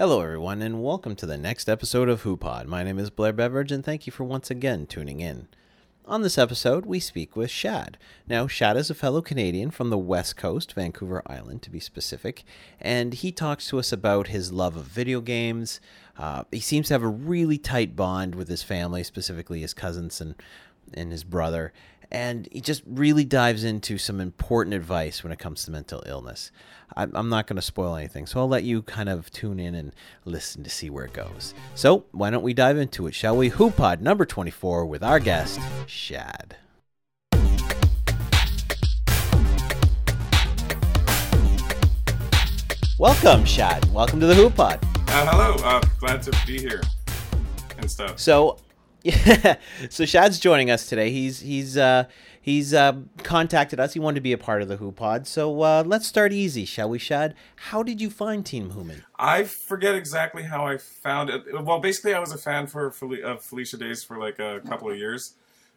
Hello, everyone, and welcome to the next episode of HooPod. My name is Blair Beveridge, and thank you for once again tuning in. On this episode, we speak with Shad. Now, Shad is a fellow Canadian from the West Coast, Vancouver Island to be specific, and he talks to us about his love of video games. Uh, he seems to have a really tight bond with his family, specifically his cousins and, and his brother, and he just really dives into some important advice when it comes to mental illness. I'm, I'm not going to spoil anything, so I'll let you kind of tune in and listen to see where it goes. So, why don't we dive into it, shall we? HooPod number 24 with our guest, Shad. Welcome, Shad. Welcome to the HooPod. Uh, hello, uh, glad to be here and stuff. So, yeah, so Shad's joining us today. He's he's uh, he's uh, contacted us. He wanted to be a part of the HooPod. So uh, let's start easy, shall we, Shad? How did you find Team Human? I forget exactly how I found it. Well, basically, I was a fan for Fel- of Felicia Days for like a couple of years.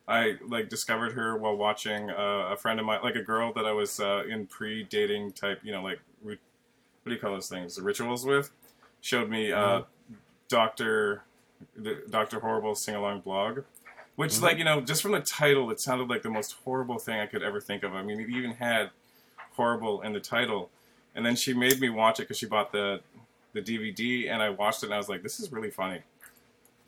I like discovered her while watching uh, a friend of mine, like a girl that I was uh, in pre-dating type, you know, like what do you call those things? The rituals with. Showed me uh, Doctor the Doctor Horrible sing along blog, which Mm-hmm. like you know just from the title, it sounded like the most horrible thing I could ever think of. I mean, it even had horrible in the title, and then she made me watch it because she bought the the DVD, and I watched it, and I was like, this is really funny.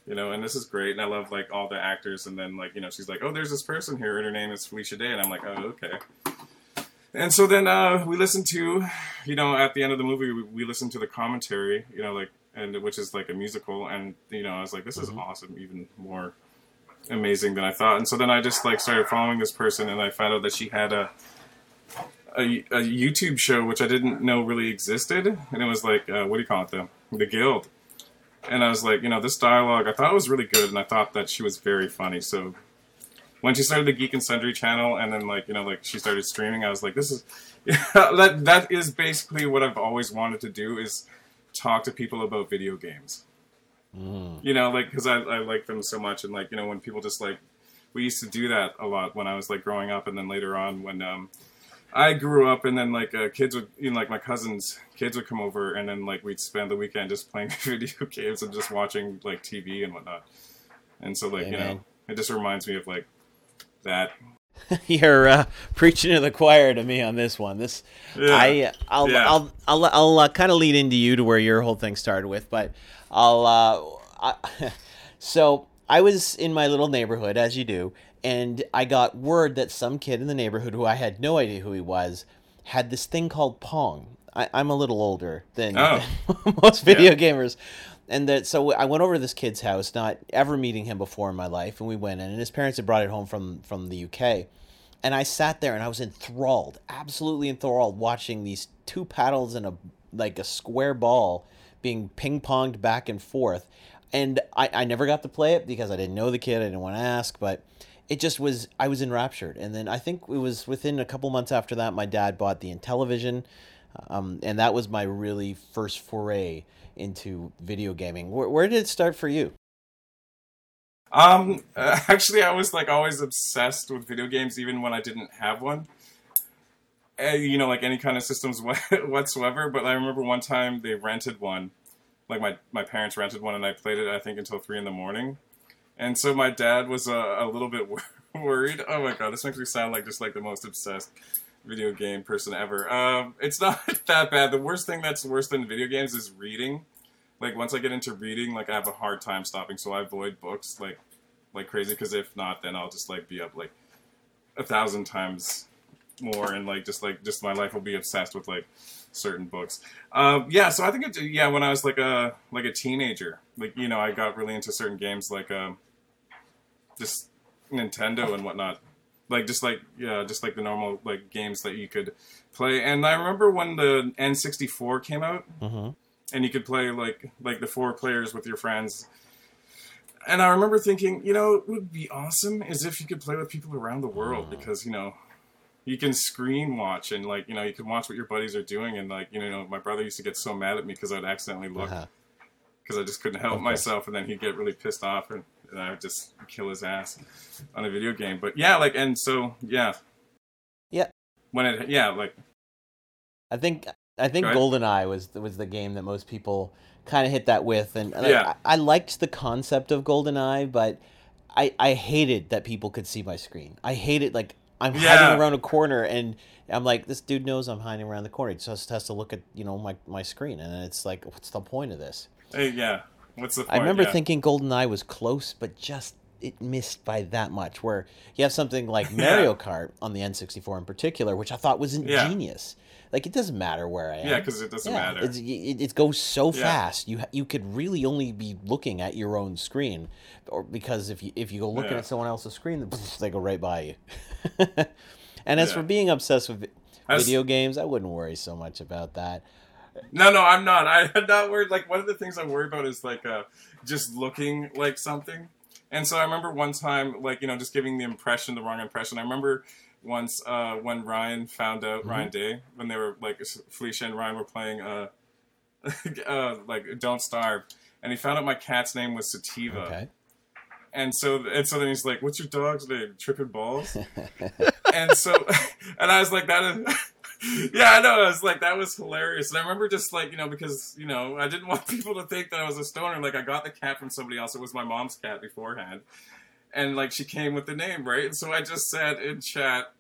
You know, and this is great, and I love like all the actors, and then like you know, she's like, oh, there's this person here, and her name is Felicia Day, and I'm like, oh, okay. And so then uh, we listened to, you know, at the end of the movie, we, we listened to the commentary, you know, like, and which is like a musical, and you know, I was like, this is awesome, even more amazing than I thought. And so then I just like started following this person, and I found out that she had a a, a YouTube show which I didn't know really existed, and it was like, uh, what do you call it, the the Guild. And I was like, you know, this dialogue, I thought was really good, and I thought that she was very funny. So when she started the Geek and Sundry channel, and then like you know, like she started streaming, I was like, this is that that is basically what I've always wanted to do is talk to people about video games. You know, like because I I like them so much, and like you know when people just like we used to do that a lot when I was like growing up, and then later on when um I grew up, and then like uh, kids would, you know, like my cousins' kids would come over, and then like we'd spend the weekend just playing video games and just watching like TV and whatnot. And so like you know, it just reminds me of like that. You're uh, preaching to the choir to me on this one. This, Yeah. I, I'll, Yeah. I'll, I'll, I'll uh, kind of lead into you to where your whole thing started with, but I'll, uh, I, so I was in my little neighborhood, as you do, and I got word that some kid in the neighborhood who I had no idea who he was had this thing called Pong. I, I'm a little older than, Oh. than most video gamers. And that so I went over to this kid's house, not ever meeting him before in my life, and we went in, and his parents had brought it home from from the UK, and I sat there and I was enthralled, absolutely enthralled, watching these two paddles and a like a square ball being ping ponged back and forth, and I, I never got to play it because I didn't know the kid, I didn't want to ask, but it just was I was enraptured, and then I think it was within a couple months after that, my dad bought the Intellivision, um, and that was my really first foray into video gaming. Where, where did it start for you? Um, uh, actually, I was like always obsessed with video games, even when I didn't have one. Uh, you know, like any kind of systems whatsoever. But I remember one time they rented one, like my my parents rented one, and I played it. I think until three in the morning, and so my dad was a, a little bit worried. Oh my god, this makes me sound like just like the most obsessed video game person ever. Um, it's not that bad. The worst thing that's worse than video games is reading like once I get into reading, like I have a hard time stopping, so I avoid books like like crazy. Because if not, then I'll just like be up like a thousand times more, and like just like just my life will be obsessed with like certain books. Um, yeah, so I think it, yeah, when I was like a like a teenager, like you know, I got really into certain games like um, just Nintendo and whatnot. Like just like yeah, just like the normal like games that you could play. And I remember when the N64 came out, Mm-hmm. and you could play like like the four players with your friends. And I remember thinking, you know, it would be awesome is if you could play with people around the world because you know you can screen watch and like you know you can watch what your buddies are doing and like you know my brother used to get so mad at me because I'd accidentally look Uh-huh. because I just couldn't help Okay. myself and then he'd get really pissed off and, and I would just kill his ass on a video game. But yeah, like and so yeah, Yeah. when it yeah like I think I think Go. GoldenEye was was the game that most people kind of hit that with, and, and Yeah. I, I liked the concept of GoldenEye, but I I hated that people could see my screen. I hated like I'm Yeah. hiding around a corner and. I'm like, this dude knows I'm hiding around the corner. He just has to look at, you know, my, my screen, and it's like, what's the point of this? Hey, yeah. What's the point? I remember Yeah. thinking GoldenEye was close, but just it missed by that much. Where you have something like Mario Kart on the N64 in particular, which I thought was Yeah. ingenious. Like it doesn't matter where I am. Yeah, because it doesn't matter. It's, it, it goes so Yeah. fast. You you could really only be looking at your own screen, or because if you if you go looking Yeah. at someone else's screen, they go right by you. and as Yeah. for being obsessed with video games, I wouldn't worry so much about that. No, no, I'm not. I, I'm not worried. Like one of the things I'm worried about is like uh, just looking like something. And so I remember one time, like you know, just giving the impression, the wrong impression. I remember once uh, when Ryon found out Ryon Day when they were like Felicia and Ryon were playing uh, uh, like Don't Starve, and he found out my cat's name was Sativa. Okay. And so, and so then he's like, "What's your dog's name? Tripping balls." and so, and I was like, "That is." yeah, I know. I was like, that was hilarious. And I remember just like, you know, because, you know, I didn't want people to think that I was a stoner. Like, I got the cat from somebody else. It was my mom's cat beforehand. And, like, she came with the name, right? And so I just said in chat,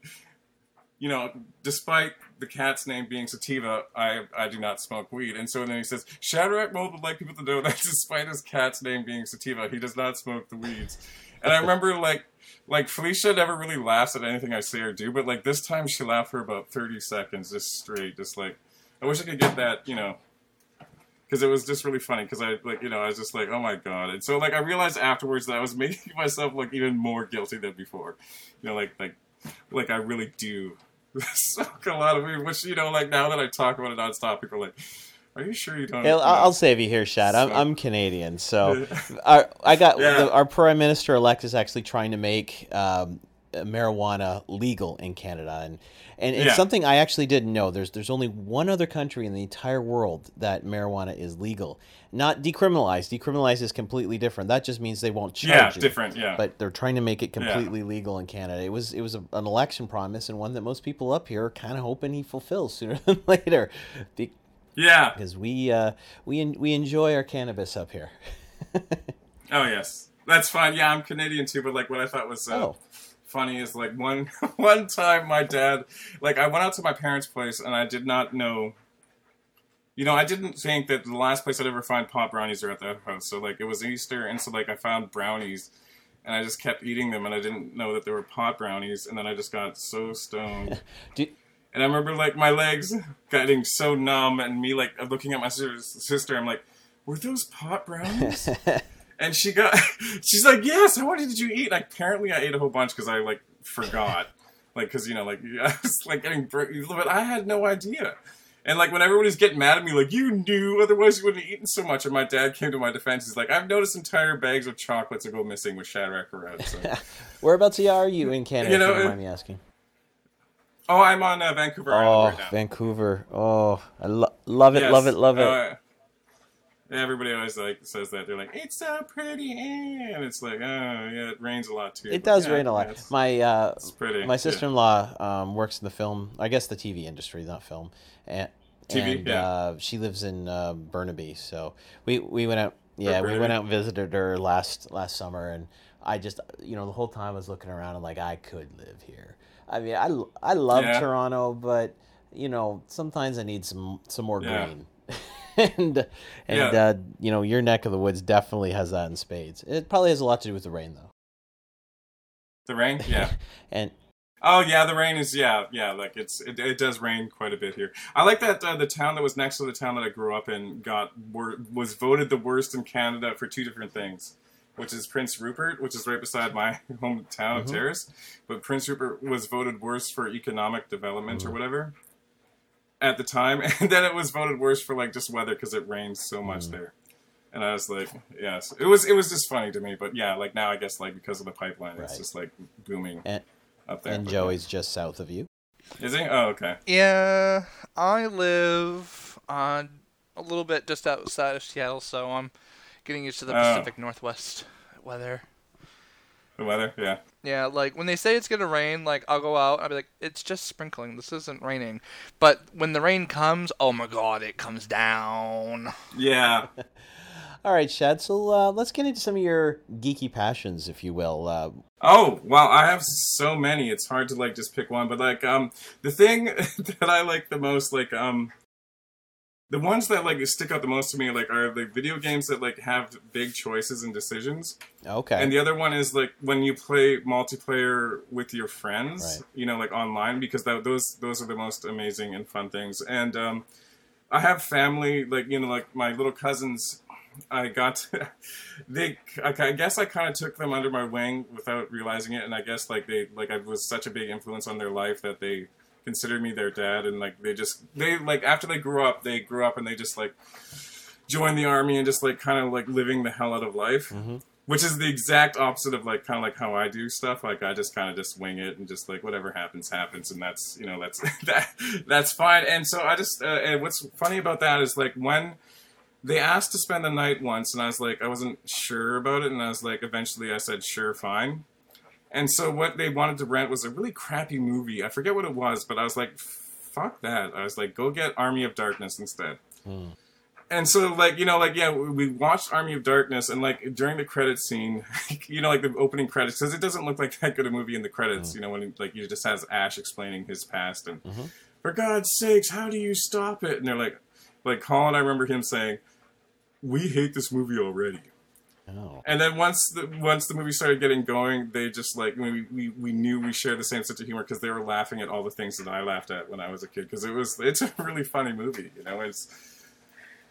you know, despite the cat's name being Sativa, I, I do not smoke weed. And so then he says, Shadrac Mould would like people to know that despite his cat's name being Sativa, he does not smoke the weeds. And I remember, like, like Felicia never really laughs at anything I say or do, but like this time she laughed for about thirty seconds, just straight, just like I wish I could get that, you know, because it was just really funny. Because I like, you know, I was just like, oh my god, and so like I realized afterwards that I was making myself look even more guilty than before, you know, like like like I really do suck a lot of weed, which you know, like now that I talk about it nonstop, people are like. Are you sure you don't? I'll, I'll save you here, Shad. I'm, So- I'm Canadian, so our, I got Yeah. the, our prime minister elect is actually trying to make um, marijuana legal in Canada, and and it's Yeah. something I actually didn't know. There's there's only one other country in the entire world that marijuana is legal, not decriminalized. Decriminalized is completely different. That just means they won't charge yeah, you. different. Yeah, But they're trying to make it completely legal in Canada. It was it was a, an election promise and one that most people up here are kind of hoping he fulfills sooner than later. Be- yeah. because we uh, we we enjoy our cannabis up here. Oh yes, that's fine. Yeah, I'm Canadian too, but like what I thought was uh, Oh. funny is like one one time my dad, like I went out to my parents' place and I did not know. You know, I didn't think that the last place I'd ever find pot brownies are at that house. So like it was Easter, and so like I found brownies, and I just kept eating them, and I didn't know that they were pot brownies, and then I just got so stoned. Do, And I remember like my legs getting so numb, and me like looking at my sister's sister. I'm like, "Were those pot brownies?" and she got, she's like, "Yes." How many did you eat? Like, apparently, I ate a whole bunch because I like forgot, like because you know, like I was like getting, but I had no idea. And like when everybody's getting mad at me, like you knew, otherwise you wouldn't have eaten so much. And my dad came to my defense. He's like, "I've noticed entire bags of chocolates that go missing with Shadrac around." So. whereabouts are you in Canada? You know, if you don't mind me asking. Oh, I'm on uh, Vancouver Oh, Island right now. Vancouver. Oh, I lo- love it, Yes. love it, love it. Uh, everybody always like says that they're like, "It's so pretty," and it's like, "Oh, yeah, it rains a lot too." it does yeah, rain a lot. it's, My uh, pretty. my sister-in-law um, works in the film, I guess the TV industry, not film, and, TV, and yeah. uh, she lives in uh, Burnaby. So we we went out. Yeah, we went out and visited her last last summer, and I just you know the whole time I was looking around and like I could live here. I mean, I I love Yeah. Toronto, but you know sometimes I need some some more Yeah. green. and and Yeah. uh, you know your neck of the woods definitely has that in spades. It probably has a lot to do with the rain though. The rain, yeah. And Oh yeah, the rain is yeah, yeah. Like it's it, it does rain quite a bit here. I like that uh, the town that was next to the town that I grew up in got wor- was voted the worst in Canada for two different things, which is Prince Rupert, which is right beside my hometown of Mhm. Terrace. But Prince Rupert was voted worst for economic development or Mhm. whatever at the time, and then it was voted worst for like just weather because it rains so much Mhm. there. And I was like, yes, it was it was just funny to me. But yeah, like now I guess like because of the pipeline, it's just like booming And- up there. and But, Joey's just south of you. is he? Oh, okay. Yeah, I live on a little bit just outside of Seattle, so I'm getting used to the Oh. Pacific Northwest weather. The weather, yeah. Yeah, like when they say it's gonna rain, like I'll go out, I'll be like, it's just sprinkling. This isn't raining. But when the rain comes, oh my god, it comes down. Yeah. All right, Shad. So uh, let's get into some of your geeky passions, if you will. Uh, Oh, wow, I have so many. It's hard to like just pick one, but like um the thing that I like the most like um the ones that like stick out the most to me like are the video games that like have big choices and decisions. okay. And the other one is like when you play multiplayer with your friends, Right. you know, like online, because that, those those are the most amazing and fun things. And um, I have family, like you know, like my little cousins. I got they. I, I guess I kind of took them under my wing without realizing it, and I guess like they like I was such a big influence on their life that they considered me their dad, and like they just they like after they grew up, they grew up and they just like joined the army and just like kind of like living the hell out of life Mhm. which is the exact opposite of like kind of like how I do stuff. Like I just kind of just wing it and just like whatever happens happens, and that's you know that's that that's fine. And so I just uh, and what's funny about that is like when they asked to spend the night once, and I was like I wasn't sure about it, and I was like eventually I said sure fine. And so what they wanted to rent was a really crappy movie. I forget what it was, but I was like, fuck that. I was like, go get Army of Darkness instead Hmm. and so like you know like yeah we watched army of darkness and like during the credit scene you know like the opening credits because it doesn't look like that good a movie in the credits you know when it, like you just has ash explaining his past and Mhm. for god's sakes how do you stop it and they're like like colin i remember him saying we hate this movie already oh. and then once the once the movie started getting going, they just like we we, we knew we shared the same sense of humor because they were laughing at all the things that I laughed at when I was a kid because it was it's a really funny movie, you know. It's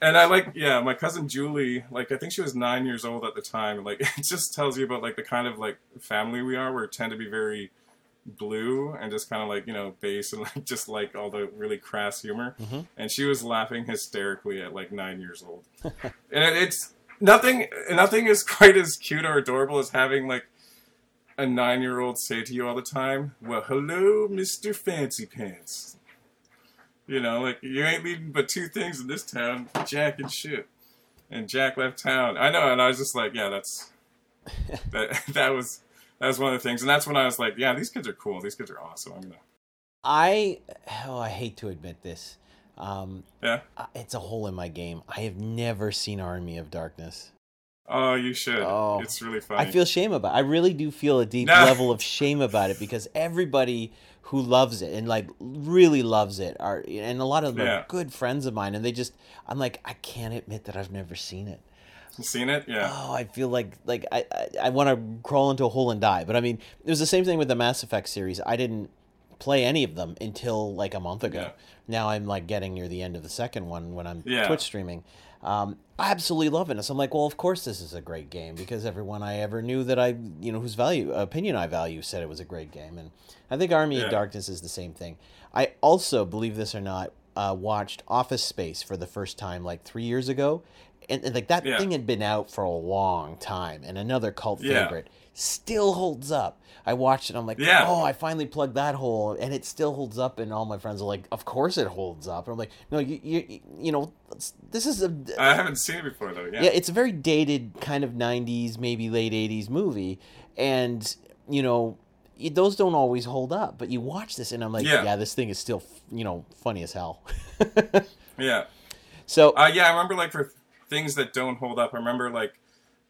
and I like yeah, my cousin Julie, like I think she was nine years old at the time. Like it just tells you about like the kind of like family we are. We tend to be very blue and just kind of like you know base and like just like all the really crass humor. Mhm. And she was laughing hysterically at like nine years old and it, it's nothing nothing is quite as cute or adorable as having like a nine year old say to you all the time, Well, hello, Mr. Fancy Pants. You know, like you ain't leaving but two things in this town, Jack and shit. And Jack left town. I know, and I was just like, Yeah, that's that that was that was one of the things. And that's when I was like, Yeah, these kids are cool, these kids are awesome. I'm gonna I oh, I hate to admit this. Um, Yeah. it's a hole in my game. I have never seen Army of Darkness. Oh, you should. Oh. it's really funny. I feel shame about. It. I really do feel a deep No. level of shame about it because everybody who loves it and like really loves it are and a lot of them Yeah. are good friends of mine and they just I'm like I can't admit that I've never seen it. You seen it? Yeah. Oh, I feel like like I I, I want to crawl into a hole and die. But I mean, it was the same thing with the Mass Effect series. I didn't play any of them until like a month ago. Yeah. Now I'm like getting near the end of the second one when I'm Yeah. Twitch streaming. Um, I absolutely love it. And so I'm like, well, of course this is a great game because everyone I ever knew that I, you know, whose value opinion I value said it was a great game. And I think Army Yeah. of Darkness is the same thing. I also, believe this or not, uh, watched Office Space for the first time like three years ago. And, and like that Yeah. thing had been out for a long time and another cult Yeah. favorite still holds up. I watched it. I'm like, Yeah. oh, I finally plugged that hole, and it still holds up. And all my friends are like, of course it holds up. And I'm like, no, you, you, you know, this is a, I haven't seen it before though. yeah, it's a very dated kind of 90s, maybe late 80s movie. And, you know, those don't always hold up. But you watch this, and I'm like, Yeah. yeah, this thing is still, you know, funny as hell. Yeah. so, Uh, yeah, I remember like for things that don't hold up. I remember like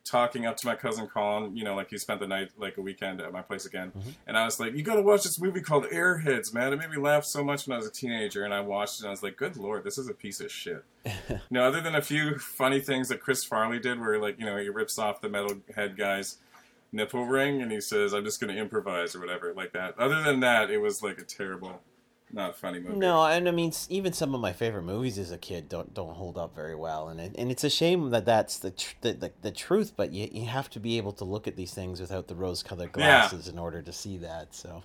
talking up to my cousin Colin. You know, like he spent the night like a weekend at my place again, Mm-hmm. and I was like, "You got to watch this movie called Airheads, man." It made me laugh so much when I was a teenager, and I watched it. and I was like, "Good lord, this is a piece of shit." you know, other than a few funny things that Chris Farley did, where like you know he rips off the metalhead guy's nipple ring and he says, "I'm just going to improvise" or whatever like that. Other than that, it was like a terrible, not funny movie. No, and I mean even some of my favorite movies as a kid don't don't hold up very well, and it, and it's a shame that that's the tr- the, the, the truth. But you you have to be able to look at these things without the rose colored Yeah. glasses in order to see that. So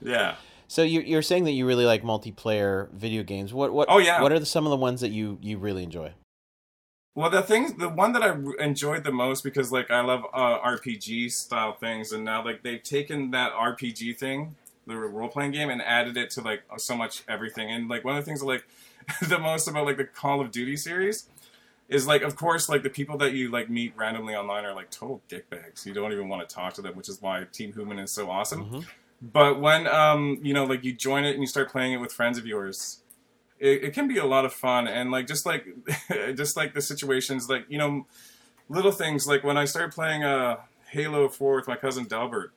Yeah. so you you're saying that you really like multiplayer video games. What what Oh, yeah. What are the, some of the ones that you you really enjoy? Well, the things, the one that I r- enjoyed the most because like I love uh, RPG style things, and now like they've taken that RPG thing, the role playing game, and added it to like so much everything. And like one of the things I like the most about like the Call of Duty series is like of course like the people that you like meet randomly online are like total dickbags. You don't even want to talk to them, which is why Team Human is so awesome. Mhm. But when um you know like you join it and you start playing it with friends of yours, it, it can be a lot of fun and like just like just like the situations like you know little things like when I started playing uh Halo 4 with my cousin Delbert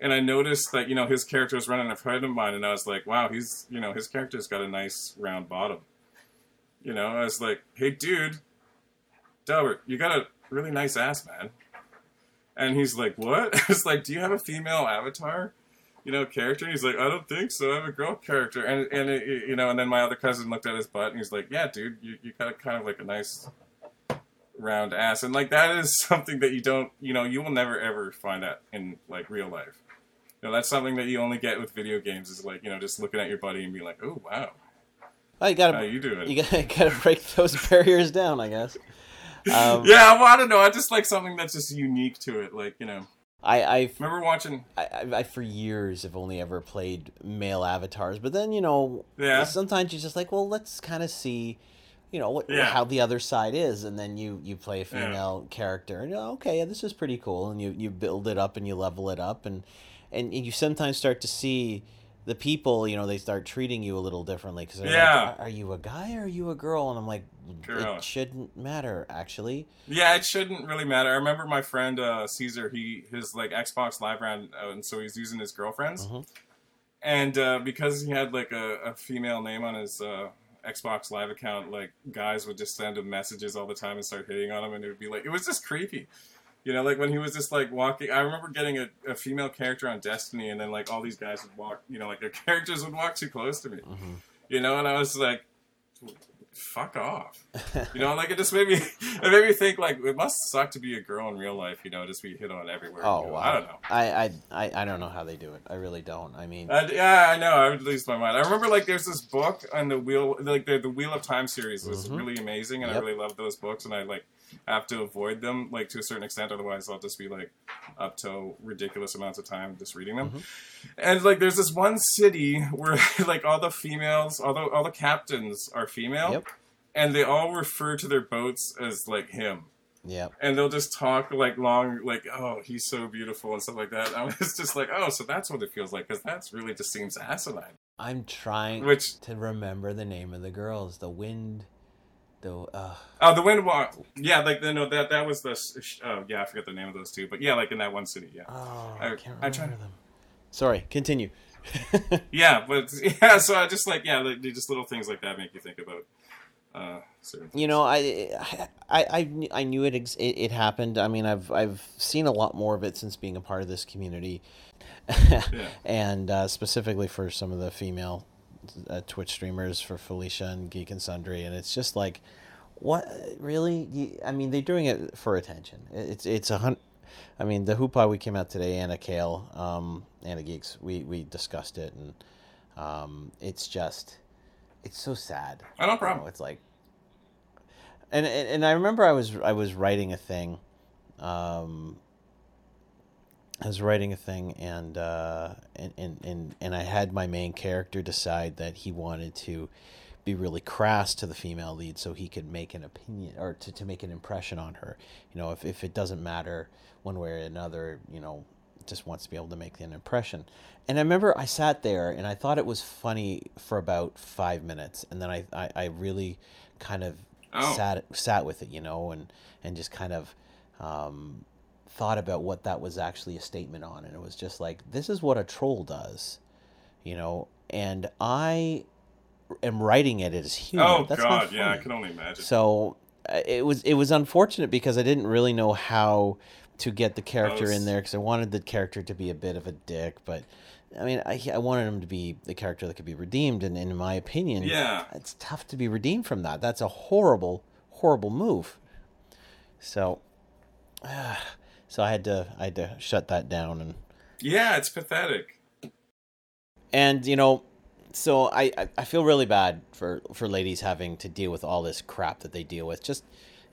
and I noticed that you know his character was running a friend of mine, and I was like, wow, he's you know his character's got a nice round bottom. You know, I was like, hey, dude, Delbert, you got a really nice ass, man. And he's like, what? I was like, do you have a female avatar? You know, character. And he's like, I don't think so. I have a girl character. And and it, you know, and then my other cousin looked at his butt and he's like, yeah, dude, you you got kind of like a nice round ass. And like that is something that you don't, you know, you will never ever find that in like real life. You know, that's something that you only get with video games. Is like, you know, just looking at your buddy and be like, oh wow, Oh, you gotta how you doing? you gotta, gotta break those barriers down, I guess. Um, yeah, well, I don't know. I just like something that's just unique to it. Like, you know, I, I, remember watching. I, I, I for years have only ever played male avatars, but then you know, Yeah. sometimes you're just like, well, let's kind of see, you know, what Yeah. how the other side is, and then you you play a Yeah. female character, and you're like, okay, this is pretty cool, and you you build it up and you level it up, and and you sometimes start to see the people, you know, they start treating you a little differently because Yeah. like, are you a guy or are you a girl? And I'm like, Girl. it shouldn't matter actually. Yeah, it shouldn't really matter. I remember my friend uh, Caesar. He his like Xbox Live ran, uh, and so he's using his girlfriend's. Mhm. And uh, because he had like a, a female name on his uh, Xbox Live account, like guys would just send him messages all the time and start hitting on him, and it would be like it was just creepy. You know, like when he was just like walking. I remember getting a, a female character on Destiny, and then like all these guys would walk. You know, like their characters would walk too close to me. Mhm. You know, and I was like, "Fuck off." You know, like it just made me. It made me think like it must suck to be a girl in real life. You know, just be hit on everywhere. Oh you know? wow! I don't know. I, I I I don't know how they do it. I really don't. I mean, yeah, I know. I would lose my mind. I remember like there's this book on the wheel, like the the Wheel of Time series was Mhm. really amazing, and Yep. I really loved those books. And I like have to avoid them like to a certain extent, otherwise I'll just be like up to ridiculous amounts of time just reading them. Mhm. And like there's this one city where like all the females, all the all the captains are female, Yep. and they all refer to their boats as like him yeah. and they'll just talk like long, like oh he's so beautiful and stuff like that. And I was just like oh so that's what it feels like because that's really just seems asinine. I'm trying Which to remember the name of the girls. The wind, the uh, oh the wind walk yeah like the, no that that was the sh- oh yeah I forget the name of those two but yeah like in that one city yeah oh, I- I, can't I remember try- them. Sorry, continue. yeah but yeah so I just like yeah like, just little things like that make you think about uh certain you know, I, I, I, I knew it, ex- it. It happened. I mean, I've, I've seen a lot more of it since being a part of this community, Yeah. and uh, specifically for some of the female uh, Twitch streamers for Felicia and Geek and Sundry, and it's just like, what really? You- I mean, they're doing it for attention. It's, it's a hun. I mean, the hoopla we came out today, Anna Kale, um, Anna Geeks, we, we discussed it, and um, it's just, it's so sad. I don't problem. know, it's like, and, and and I remember I was I was writing a thing, um, I was writing a thing, and uh, and, and and and I had my main character decide that he wanted to be really crass to the female lead, so he could make an opinion or to, to make an impression on her. You know, if if it doesn't matter one way or another, you know, just wants to be able to make an impression. And I remember I sat there and I thought it was funny for about five minutes, and then I I, I really kind of Oh. sat sat with it, you know, and and just kind of um, thought about what that was actually a statement on, and it was just like this is what a troll does, you know, and I am writing it as humor. Oh That's god, yeah, I can only imagine. So uh, it was it was unfortunate because I didn't really know how to get the character in there because I wanted the character to be a bit of a dick, but I mean I I wanted him to be the character that could be redeemed, and in my opinion, Yeah. it's tough to be redeemed from that. That's a horrible horrible move. So. so I had to I had to shut that down and yeah, it's pathetic. and you know so I, I feel really bad for for ladies having to deal with all this crap that they deal with. Just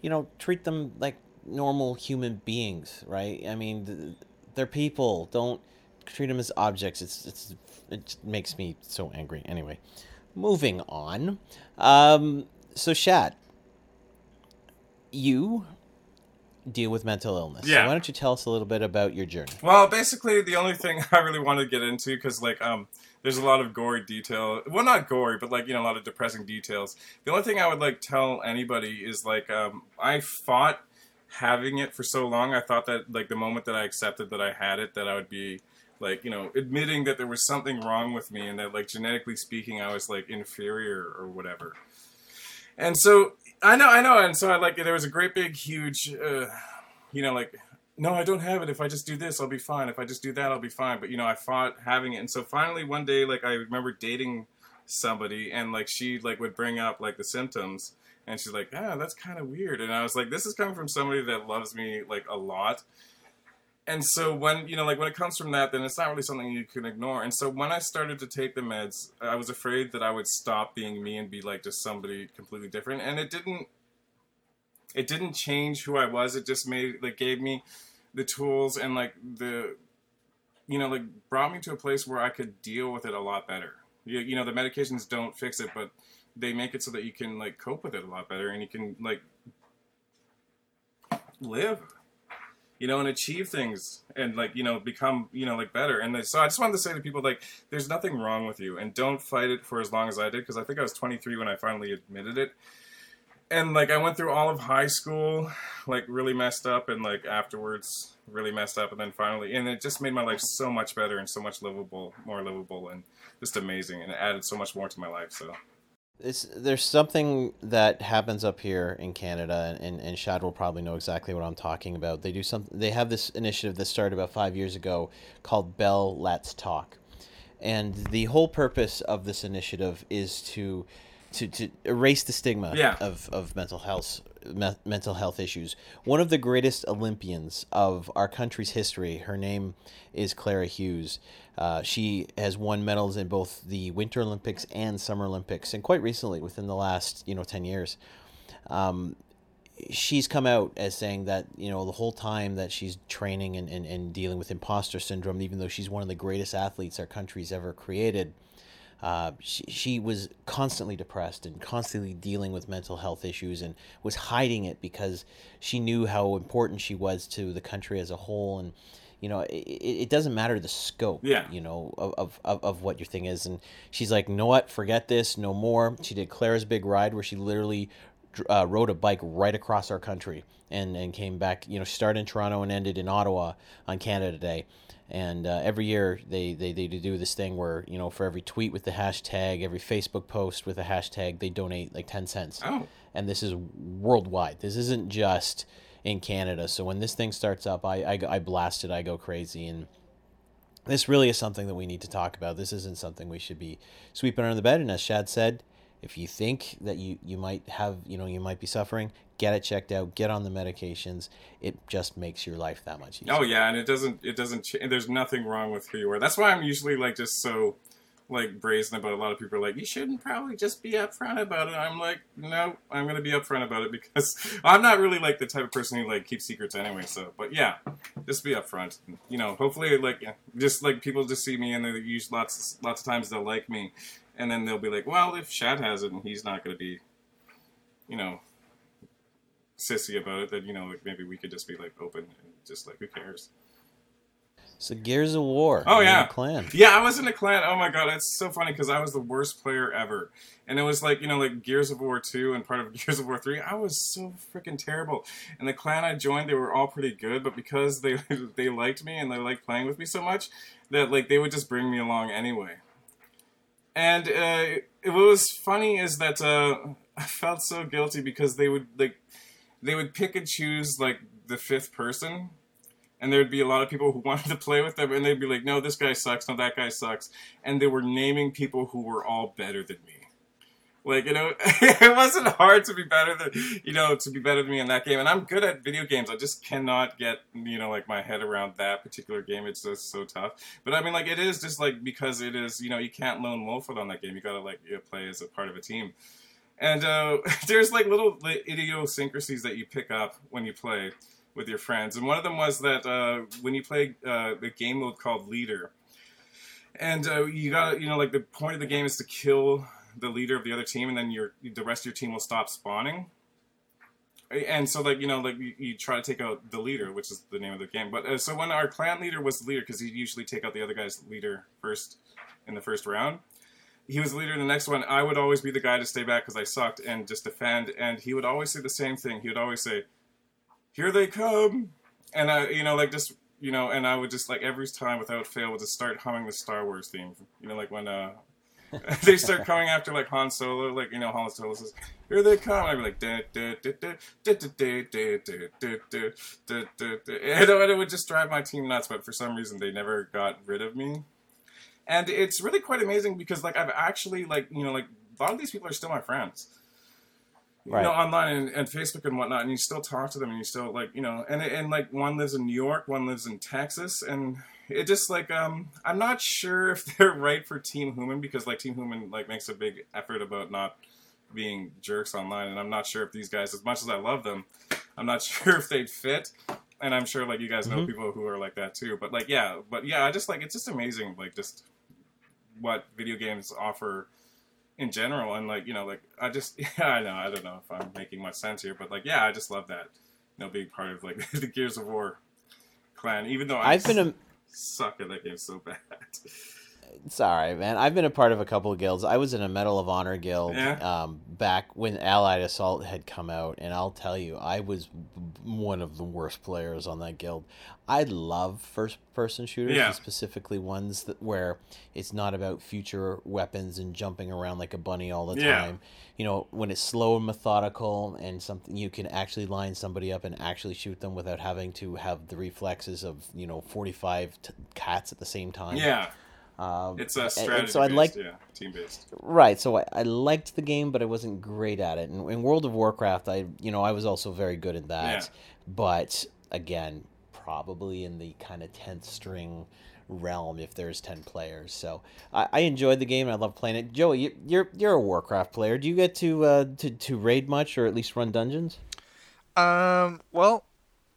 you know treat them like normal human beings right? I mean they're people. Don't treat them as objects. It's it's it makes me so angry. Anyway moving on. Um so shad you deal with mental illness. Yeah. So why don't you tell us a little bit about your journey? Well, basically, the only thing I really wanted to get into because like um, there's a lot of gory detail. Well, not gory, but like you know, a lot of depressing details. The only thing I would like tell anybody is like um, I fought having it for so long. I thought that like the moment that I accepted that I had it, that I would be like you know admitting that there was something wrong with me and that like genetically speaking, I was like inferior or whatever. And so I know, I know, and so I like there was a great big huge, uh, you know, like no, I don't have it. If I just do this, I'll be fine. If I just do that, I'll be fine. But you know, I fought having it, and so finally one day, like I remember dating somebody, and like she like would bring up like the symptoms, and she's like, ah, that's kind of weird, and I was like, this is coming from somebody that loves me like a lot. And so when you know, like when it comes from that, then it's not really something you can ignore. And so when I started to take the meds, I was afraid that I would stop being me and be like just somebody completely different. And it didn't. It didn't change who I was. It just made like gave me the tools and like the, you know, like brought me to a place where I could deal with it a lot better. You, you know, the medications don't fix it, but they make it so that you can like cope with it a lot better and you can like live you know, and achieve things and like, you know, become, you know, like better. And so I just wanted to say to people, like, there's nothing wrong with you and don't fight it for as long as I did because I think I was 23 when I finally admitted it. And like, I went through all of high school, like, really messed up, and like, afterwards, really messed up, and then finally, and it just made my life so much better and so much livable, more livable, and just amazing. And it added so much more to my life. So. It's, there's something that happens up here in Canada, and, and Shad will probably know exactly what I'm talking about. They do some. They have this initiative that started about five years ago called Bell Let's Talk, and the whole purpose of this initiative is to to, to erase the stigma Yeah. of, of mental health me- mental health issues. One of the greatest Olympians of our country's history. Her name is Clara Hughes. Uh, she has won medals in both the Winter Olympics and Summer Olympics, and quite recently, within the last you know ten years. Um, she's come out as saying that you know the whole time that she's training and, and, and dealing with imposter syndrome even though she's one of the greatest athletes our country's ever created uh, she, she was constantly depressed and constantly dealing with mental health issues and was hiding it because she knew how important she was to the country as a whole. And you know it, it doesn't matter the scope Yeah. you know of, of, of what your thing is. And she's like no, what? Forget this. No more. She did clara's big ride where she literally uh, rode a bike right across our country and, and came back you know started in toronto and ended in ottawa on canada day. And uh, every year they, they, they do this thing where you know for every tweet with the hashtag every facebook post with a hashtag they donate like 10 cents. Oh. and this is worldwide. This isn't just in canada. So when this thing starts up i, I, I blast it. I go crazy. And this really is something that we need to talk about. This isn't something we should be sweeping under the bed. And as shad said if you think that you, you might have you know you might be suffering get it checked out get on the medications it just makes your life that much easier Oh yeah, and it doesn't it doesn't ch- there's nothing wrong with who you are. That's why I'm usually like just so like brazen about a lot of people are like you shouldn't probably just be upfront about it. I'm like no, I'm gonna be upfront about it because I'm not really like the type of person who like keeps secrets anyway. So, but yeah, just be upfront. You know, hopefully like just like people just see me and they use lots lots of times they'll like me, and then they'll be like, well, if Shad has it and he's not gonna be, you know. Sissy about it, then you know, like maybe we could just be like open and just like who cares? so gears of war Oh you're in a yeah, clan Yeah, I was in a clan. Oh my god, it's so funny because I was the worst player ever, and it was like you know like Gears of War two and part of Gears of War three. I was so freaking terrible. And the clan I joined, they were all pretty good, but because they they liked me and they liked playing with me so much, that like they would just bring me along anyway. And uh, what was funny is that uh, I felt so guilty because they would like they would pick and choose like the fifth person and there would be a lot of people who wanted to play with them, and they'd be like, "No, this guy sucks. No, that guy sucks," and they were naming people who were all better than me. Like you know, it wasn't hard to be better than you know to be better than me in that game, and I'm good at video games. I just cannot get you know like my head around that particular game. It's just so tough. But I mean, like it is just like because it is you know you can't lone wolf it on that game. You got to like you know, play as a part of a team. And uh, there's like little idiosyncrasies that you pick up when you play with your friends. And one of them was that uh, when you play uh, the game mode called Leader, and uh, you got you know like the point of the game is to kill the leader of the other team, and then your the rest of your team will stop spawning. and so like you know like you, you, try to take out the leader which is the name of the game. But uh, so when our clan leader was the leader because he'd usually take out the other guy's leader first in the first round. He was the leader in the next one. I would always be the guy to stay back because i sucked and just defend. And he would always say the same thing. He would always say here they come. And i you know like just you know and i would just like every time without fail would just start humming the star wars theme. You know like when uh they start coming after like Han Solo, like you know Han Solo says, "Here they come." I'd be like, da, da, da, da, da, da, da, da, da, da, da, da, da. and it would just drive my team nuts. But for some reason, they never got rid of me. And it's really quite amazing because like I've actually like you know like a lot of these people are still my friends. You right. know, online and, and, Facebook and whatnot, and you still talk to them, and you still like, you know, and and like one lives in New York, one lives in Texas, and it just like um I'm not sure if they're right for Team Human because like Team Human like makes a big effort about not being jerks online, and I'm not sure if these guys, as much as I love them, I'm not sure if they'd fit. And I'm sure like you guys know mm-hmm. people who are like that too. But like yeah, but yeah, I just like it's just amazing like just what video games offer in general and like you know like I just yeah I know I don't know if I'm making much sense here but like yeah I just love that you know being part of like the Gears of War clan even though I've been a suck at that game so bad. Right, man. I've been a part of a couple of guilds. I was in a Medal of Honor guild yeah. um, back when Allied Assault had come out, and I'll tell you, I was one of the worst players on that guild. I love first-person shooters, yeah. specifically ones that where it's not about future weapons and jumping around like a bunny all the yeah. time. You know, when it's slow and methodical, and something you can actually line somebody up and actually shoot them without having to have the reflexes of you know forty-five t- cats at the same time. Yeah. Um, it's a strategy. so I like yeah, team based. Right. So I, I liked the game, but I wasn't great at it. And in World of Warcraft, I you know I was also very good at that. Yeah. But again, probably in the kind of tenth string realm if there's 10 players so i, I enjoyed the game and i love playing it joey you, you're you're a warcraft player do you get to uh to, to raid much or at least run dungeons um well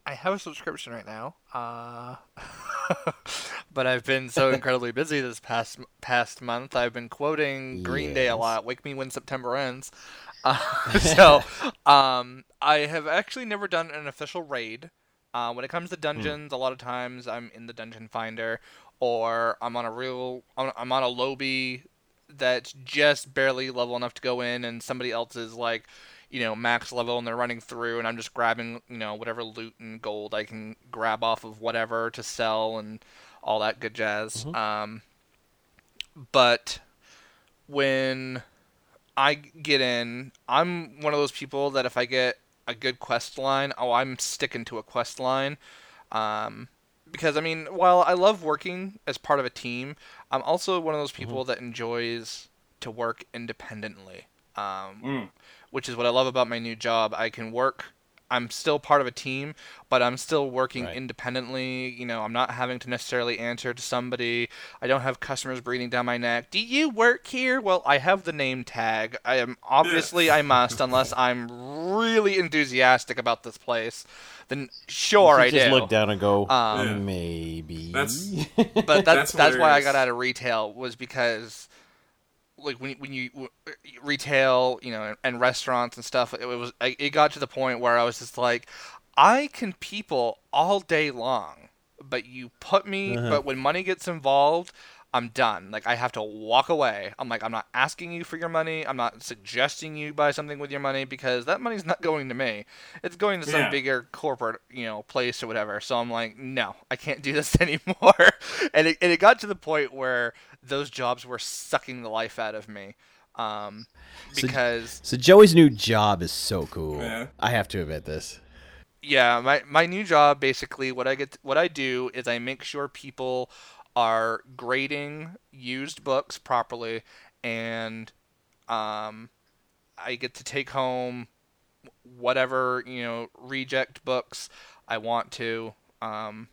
i have a subscription right now uh but I've been so incredibly busy this past past month. I've been quoting Green yes. Day a lot. Wake me when September ends. Uh, so, um, I have actually never done an official raid. Uh, when it comes to hmm. dungeons, a lot of times I'm in the dungeon finder, or I'm on a real, I'm on a lobby that's just barely level enough to go in, and somebody else is like, you know, max level, and they're running through, and I'm just grabbing, you know, whatever loot and gold I can grab off of whatever to sell, and all that good jazz. Mm-hmm. Um, but when I get in, I'm one of those people that if I get a good quest line, oh, I'm sticking to a quest line. Um, because I mean, while I love working as part of a team, I'm also one of those people mm-hmm. that enjoys to work independently. Um, mm. Which is what I love about my new job. I can work I'm still part of a team, but I'm still working right. independently. You know, I'm not having to necessarily answer to somebody. I don't have customers breathing down my neck. Do you work here? Well, I have the name tag. I am obviously I must unless I'm really enthusiastic about this place. Then sure I just do. look down and go um, maybe. That's, but that's that's, that's why I got out of retail was because like when when you retail, you know, and restaurants and stuff, it was it got to the point where I was just like, I can people all day long, but you put me, uh-huh. but when money gets involved, I'm done. Like I have to walk away. I'm like I'm not asking you for your money. I'm not suggesting you buy something with your money because that money's not going to me. It's going to some yeah. bigger corporate, you know, place or whatever. So I'm like, no, I can't do this anymore. and it and it got to the point where those jobs were sucking the life out of me. Um, because so, so Joey's new job is so cool. Yeah. I have to admit this. Yeah, my my new job basically what I get what I do is I make sure people are grading used books properly and um, I get to take home whatever, you know, reject books I want to um,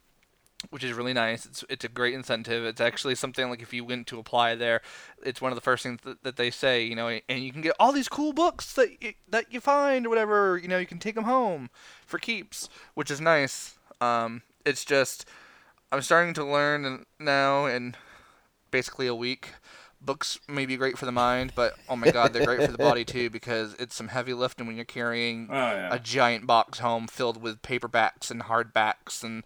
which is really nice. It's it's a great incentive. It's actually something like if you went to apply there, it's one of the first things that, that they say, you know, and you can get all these cool books that you, that you find or whatever, you know, you can take them home for keeps, which is nice. Um, it's just I'm starting to learn now in basically a week, books may be great for the mind, but oh my god, they're great for the body too because it's some heavy lifting when you're carrying Oh yeah. a giant box home filled with paperbacks and hardbacks and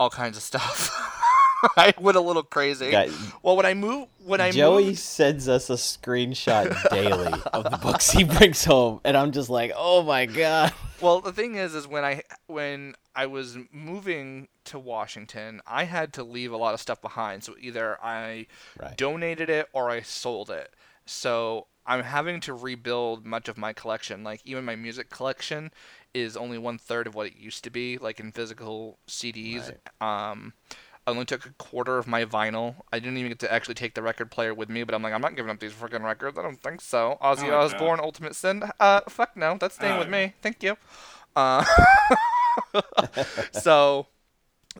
all kinds of stuff. I went a little crazy. Guy- Well, when I move, when I Joey moved, sends us a screenshot daily of the books he brings home, and I'm just like, oh my god. well, the thing is, is when I when I was moving to Washington, I had to leave a lot of stuff behind. So either I Right. donated it or I sold it. So I'm having to rebuild much of my collection. Like even my music collection is only one third of what it used to be, like in physical CDs. Um, I only took a quarter of my vinyl. I didn't even get to actually take the record player with me, but I'm like, I'm not giving up these freaking records. I don't think so. Ozzy Oh, Osbourne, Ultimate Sin. Uh, fuck no, that's staying Oh, with me. Thank you. Uh, so,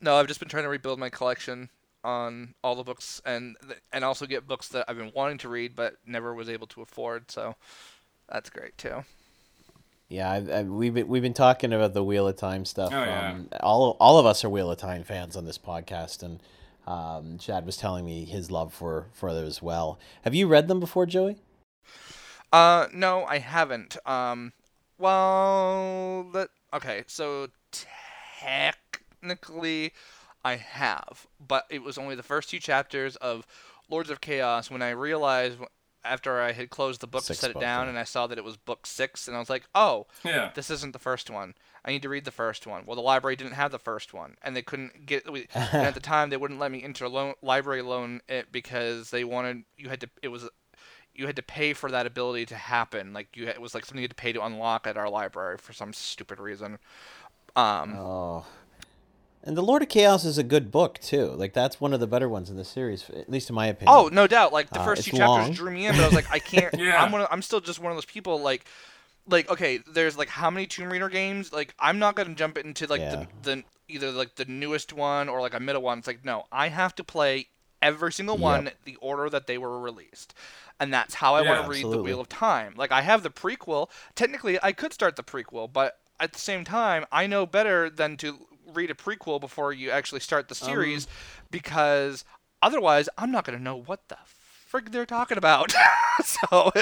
no, I've just been trying to rebuild my collection on all the books and and also get books that I've been wanting to read but never was able to afford. So that's great too. Yeah, I, I, we've been we've been talking about the Wheel of Time stuff. Oh, yeah. um, all all of us are Wheel of Time fans on this podcast, and um, Shad was telling me his love for for it as well. Have you read them before, Joey? Uh, no, I haven't. Um, well, that okay. So technically, I have, but it was only the first two chapters of Lords of Chaos when I realized after I had closed the book to Sixth set it down, yeah. and I saw that it was book six, and I was like, oh, Yeah. this isn't the first one. I need to read the first one. Well, the library didn't have the first one, and they couldn't get. we- and at the time, they wouldn't let me interloan library loan it because they wanted you had to. It was you had to pay for that ability to happen. Like you, had, it was like something you had to pay to unlock at our library for some stupid reason. Um, Oh, and the Lord of Chaos is a good book too. Like that's one of the better ones in the series, at least in my opinion. Oh, no doubt. Like the Uh, first it's two chapters long. drew me in, but I was like, I can't. Yeah. I'm one. Of, I'm still just one of those people. Like, like okay, there's like how many Tomb Raider games? Like, I'm not gonna jump into like Yeah. the, the either like the newest one or like a middle one. It's like no, I have to play every single one Yep. the order that they were released. And that's how I Yeah, want to read the. Wheel of Time. Like I have the prequel. Technically, I could start the prequel, but at the same time, I know better than to read a prequel before you actually start the series because otherwise I'm not going to know what the frig they're talking about. so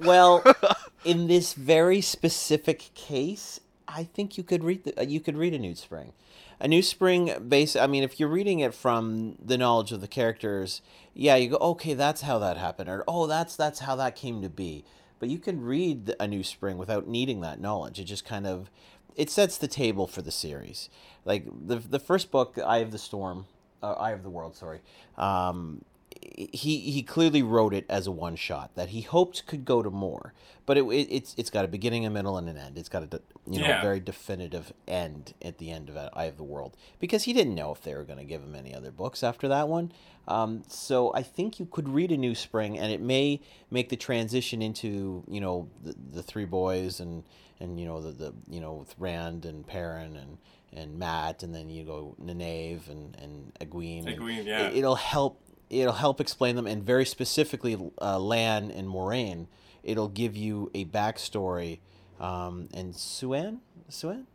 Well, in this very specific case, I think you could read the, uh, you could read a New Spring. A New Spring base I mean if you're reading it from the knowledge of the characters, yeah, you go okay, that's how that happened or oh, that's that's how that came to be. But you can read A New Spring without needing that knowledge. It just kind of it sets the table for the series. Like the the first book, Eye of the Storm, uh, Eye of the World, sorry. Um, he he clearly wrote it as a one shot that he hoped could go to more, but it, it it's it's got a beginning, a middle, and an end. It's got a you know Yeah. very definitive end at the end of Eye of the World because he didn't know if they were going to give him any other books after that one. Um, so I think you could read a New Spring, and it may make the transition into you know the, the three boys and and you know the, the you know with Rand and Perrin and and Mat, and then you go Nynaeve and and Egwene. and Egwene, yeah. it- it'll help it'll help explain them and very specifically uh, lan and Moiraine it'll give you a backstory um, and Siuan Siuan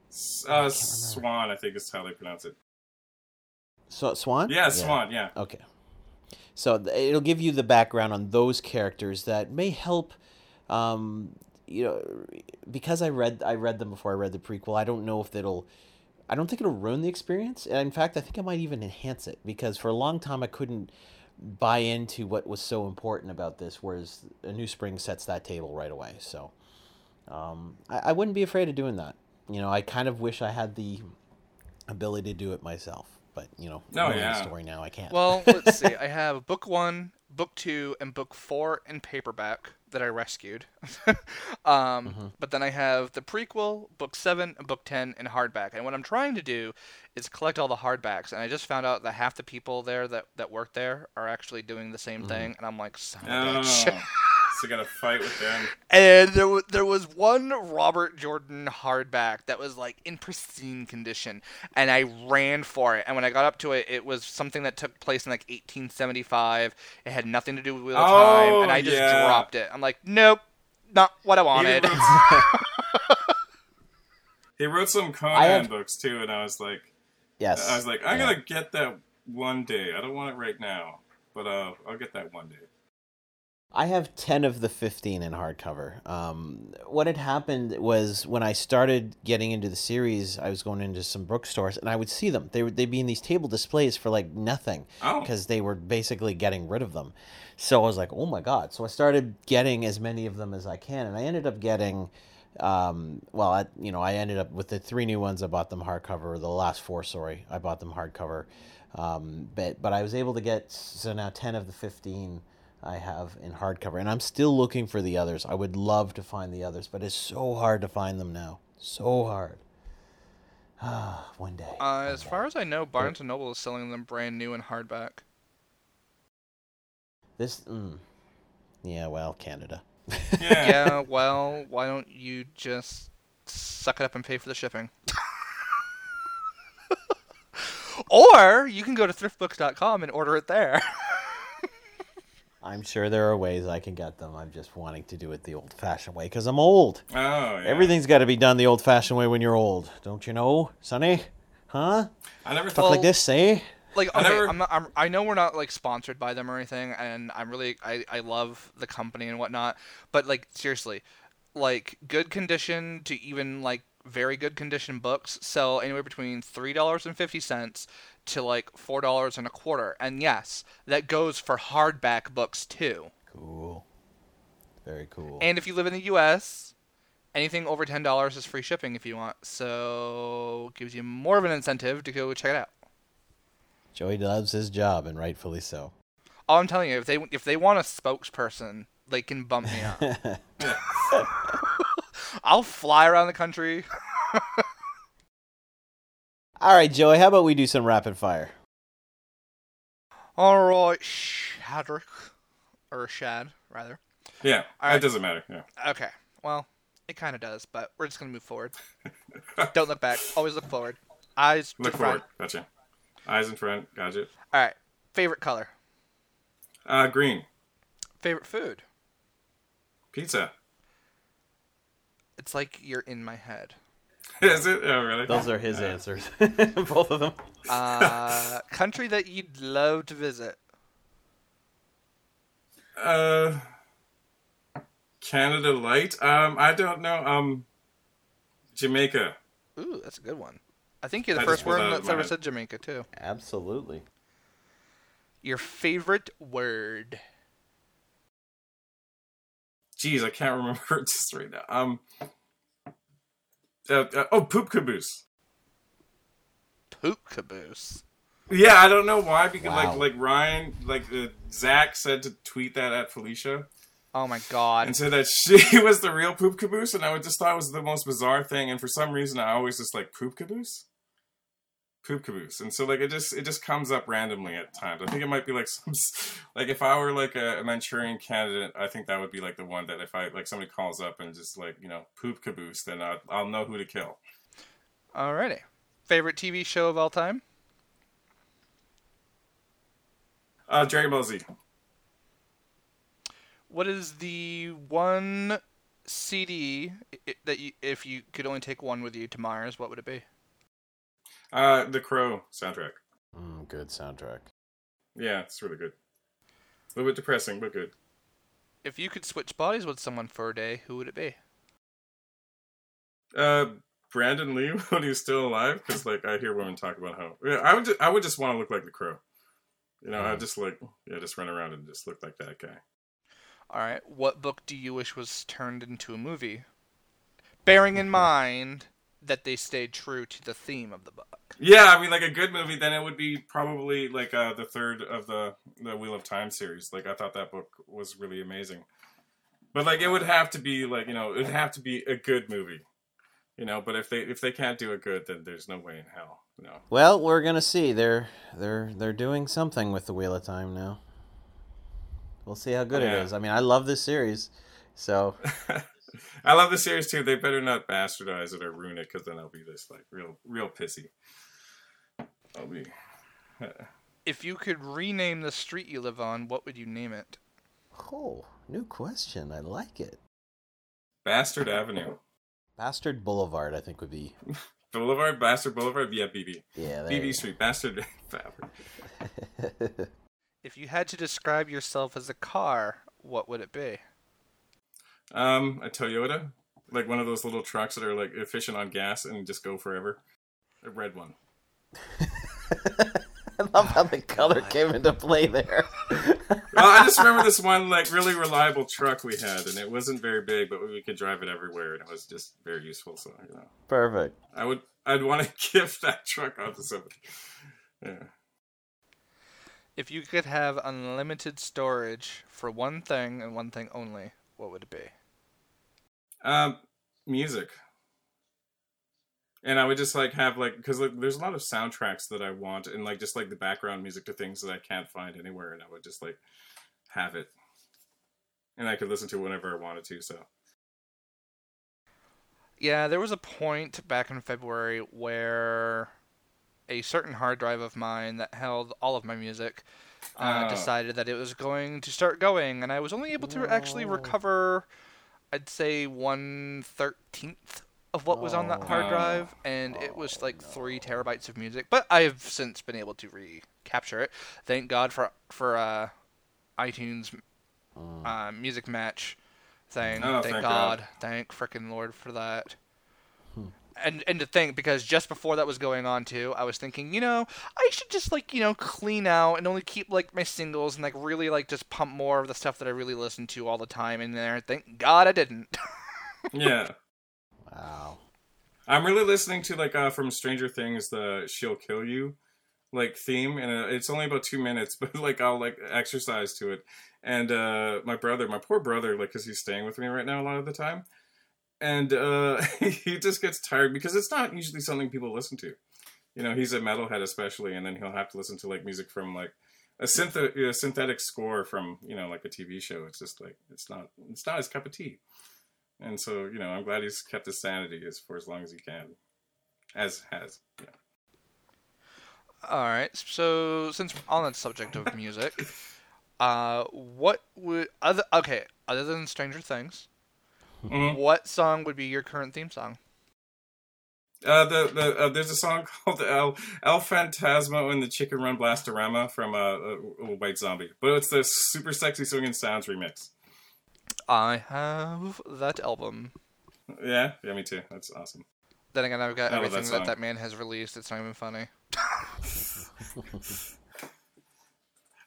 Uh, Swan, I think is how they pronounce it. so, swan Yeah, Swan. Yeah. okay so th- it'll give you the background on those characters that may help um, you know because i read i read them before i read the prequel i don't know if it'll i don't think it'll ruin the experience. And in fact i think it might even enhance it because for a long time i couldn't buy into what was so important about this whereas a new spring sets that table right away. So um, I, I wouldn't be afraid of doing that. You know i kind of wish i had the ability to do it myself but you know Oh, yeah. the story now i can't. Well, let's see. I have book 1, book 2, and book 4 in paperback that I rescued. um, but then I have the prequel, book 7, and book 10 and hardback. And what I'm trying to do is collect all the hardbacks. And I just found out that half the people there that, that work there are actually doing the same thing. And I'm like, son of a Oh, bitch. so you got to fight with them. And there was there was one Robert Jordan hardback that was like in pristine condition, and I ran for it. And when I got up to it, it was something that took place in like 1875. It had nothing to do with Wheel of Time, Oh, and I just yeah. dropped it. I'm like, nope, not what I He wanted. wrote, he wrote some Conan have- books too, and I was like, yes I was like, I'm Yeah. gonna get that one day. I don't want it right now, but uh, I'll get that one day. I have 10 of the 15 in hardcover. Um, what had happened was when I started getting into the series, I was going into some bookstores and I would see them. They would they'd be in these table displays for like nothing Oh. because they were basically getting rid of them. So I was like, oh my God. So I started getting as many of them as I can. And I ended up getting, um, well, I, you know, I ended up with the three new ones. I bought them hardcover. The last four, sorry, I bought them hardcover. Um, but, but I was able to get, so now 10 of the 15 I have in hardcover. And I'm still looking for the others. I would love to find the others, but it's so hard to find them now. So hard. Ah, one day. Uh, one as day. far as I know, Barnes and Noble is selling them brand new in hardback. This, mm, yeah, well, Canada. Yeah. yeah, well, why don't you just suck it up and pay for the shipping? or you can go to thriftbooks.com and order it there. I'm sure there are ways I can get them. I'm just wanting to do it the old fashioned way because I'm old. Oh, yeah. Everything's got to be done the old fashioned way when you're old. Don't you know, Sonny? Huh? I never Stuff thought. Like this, eh? like I never- I'm not, I'm, I know we're not like sponsored by them or anything, and I'm really I, I love the company and whatnot, but like seriously, like good condition to even like very good condition books sell anywhere between three dollars and fifty cents to like four dollars and a quarter, and yes, that goes for hardback books too. Cool. Very cool. And if you live in the U.S., anything over ten dollars is free shipping if you want, so gives you more of an incentive to go check it out. Joey loves his job, and rightfully so. All I'm telling you, if they if they want a spokesperson, they can bump me up. I'll fly around the country. All right, Joey, how about we do some rapid fire? All right, Shadrick, or Shad rather. Yeah, All right. it doesn't matter. Yeah. Okay, well, it kind of does, but we're just gonna move forward. Don't look back. Always look forward. Eyes to Look the front. forward. Gotcha. Eyes in front. Gotcha. All right. Favorite color. Uh, green. Favorite food. Pizza. It's like you're in my head. Is it? Oh, really? Those are his Uh, answers, both of them. Uh, country that you'd love to visit. Uh, Canada Light. Um, I don't know. Um, Jamaica. Ooh, that's a good one. I think you're the I first one that out of that's ever head. said Jamaica too. Absolutely. Your favorite word. Jeez, I can't remember it just right now. Um. Uh, uh, oh, poop caboose. Poop caboose. Yeah, I don't know why because Wow. like like Ryon like uh, Zach said to tweet that at Felicia Oh my god. and said that she was the real poop caboose, and I just thought it was the most bizarre thing. And for some reason, I always just like poop caboose, poop caboose, and so like it just it just comes up randomly at times. I think it might be like some like if I were like a, a Manchurian candidate, I think that would be like the one that if I like somebody calls up and just like you know poop caboose, then I'll, I'll know who to kill. Alrighty. Favorite TV show of all time? Uh, Dragon Ball Z. What is the one CD that you, if you could only take one with you to Mars, what would it be? Uh, the Crow soundtrack. Mm, good soundtrack. Yeah, it's really good. A little bit depressing, but good. If you could switch bodies with someone for a day, who would it be? Uh, Brandon Lee when he's still alive, because like I hear women talk about how yeah, I would just, I would just want to look like the Crow. You know, I Mm. just like yeah, just run around and just look like that guy. All right. What book do you wish was turned into a movie? Bearing in mind that they stayed true to the theme of the book. Yeah, I mean, like a good movie, then it would be probably like uh, the third of the the Wheel of Time series. Like I thought that book was really amazing, but like it would have to be like you know it would have to be a good movie, you know. But if they if they can't do it good, then there's no way in hell, no. Well, we're gonna see. They're they're they're doing something with the Wheel of Time now. We'll see how good Yeah. it is. I mean, I love this series, so I love the series too. They better not bastardize it or ruin it, because then I'll be this like real real pissy. I'll be uh. If you could rename the street you live on, what would you name it? oh, new question. I like it. Bastard Avenue, Bastard Boulevard, I think would be Boulevard, Bastard Boulevard. Yeah, BB, yeah. there you BB Street, Bastard. Avenue. If you had to describe yourself as a car, what would it be? Um, a Toyota, like one of those little trucks that are like efficient on gas and just go forever. A red one. I love how the color came into play there. well, I just remember this one like really reliable truck we had, and it wasn't very big, but we could drive it everywhere, and it was just very useful. So you know, Perfect. I would I'd want to gift that truck out to somebody. Yeah. If you could have unlimited storage for one thing and one thing only, what would it be? Um, music. And I would just like have like because like, there's a lot of soundtracks that I want and like just like the background music to things that I can't find anywhere, and I would just like have it, and I could listen to whenever I wanted to. So Yeah, there was a point back in February where a certain hard drive of mine that held all of my music uh, Oh. decided that it was going to start going, and I was only able to actually recover, I'd say one thirteenth of what was on that hard Oh. drive, and it was Oh, like three terabytes of music. But I've since been able to recapture it. Thank God for for uh, iTunes Mm. uh, music match thing. Oh, thank thank God. God. Thank frickin' Lord for that. And and to think because just before that was going on too, I was thinking, you know, I should just like you know clean out and only keep like my singles and like really like just pump more of the stuff that I really listen to all the time in there. Thank God I didn't. yeah, Wow. I'm really listening to like uh from Stranger Things the "She'll Kill You" like theme, and uh, it's only about two minutes, but like I'll like exercise to it. And uh my brother, my poor brother, like because he's staying with me right now a lot of the time, and uh he just gets tired because it's not usually something people listen to. You know, he's a metalhead especially, and then he'll have to listen to like music from like a synth a synthetic score from you know like a TV show. It's just like it's not it's not his cup of tea. And so, you know, I'm glad he's kept his sanity as for as long as he can. As has. Yeah. all right. So since on that subject of music, uh, what would other okay other than Stranger Things, Mhm. what song would be your current theme song? Uh, the the uh, there's a song called El El Fantasma and the Chicken Run Blastorama from uh, uh, White Zombie, but it's the super sexy swinging sounds remix. I have that album. Yeah, yeah, me too. That's awesome. Then again, I've got I everything that that, that man has released. It's not even funny.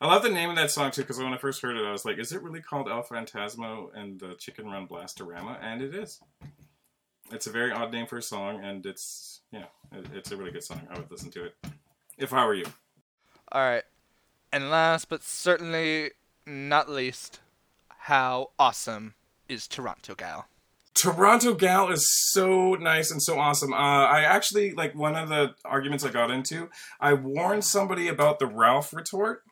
I love the name of that song too because when I first heard it, I was like, "Is it really called El Fantasma and the Chicken Run Blastorama?" And it is. It's a very odd name for a song, and it's yeah, it, it's a really good song. I would listen to it if I were you. All right. And last but certainly not least, how awesome is Toronto Gal? Toronto Gal is so nice and so awesome. Uh, I actually like one of the arguments I got into. I warned somebody about the Ralph retort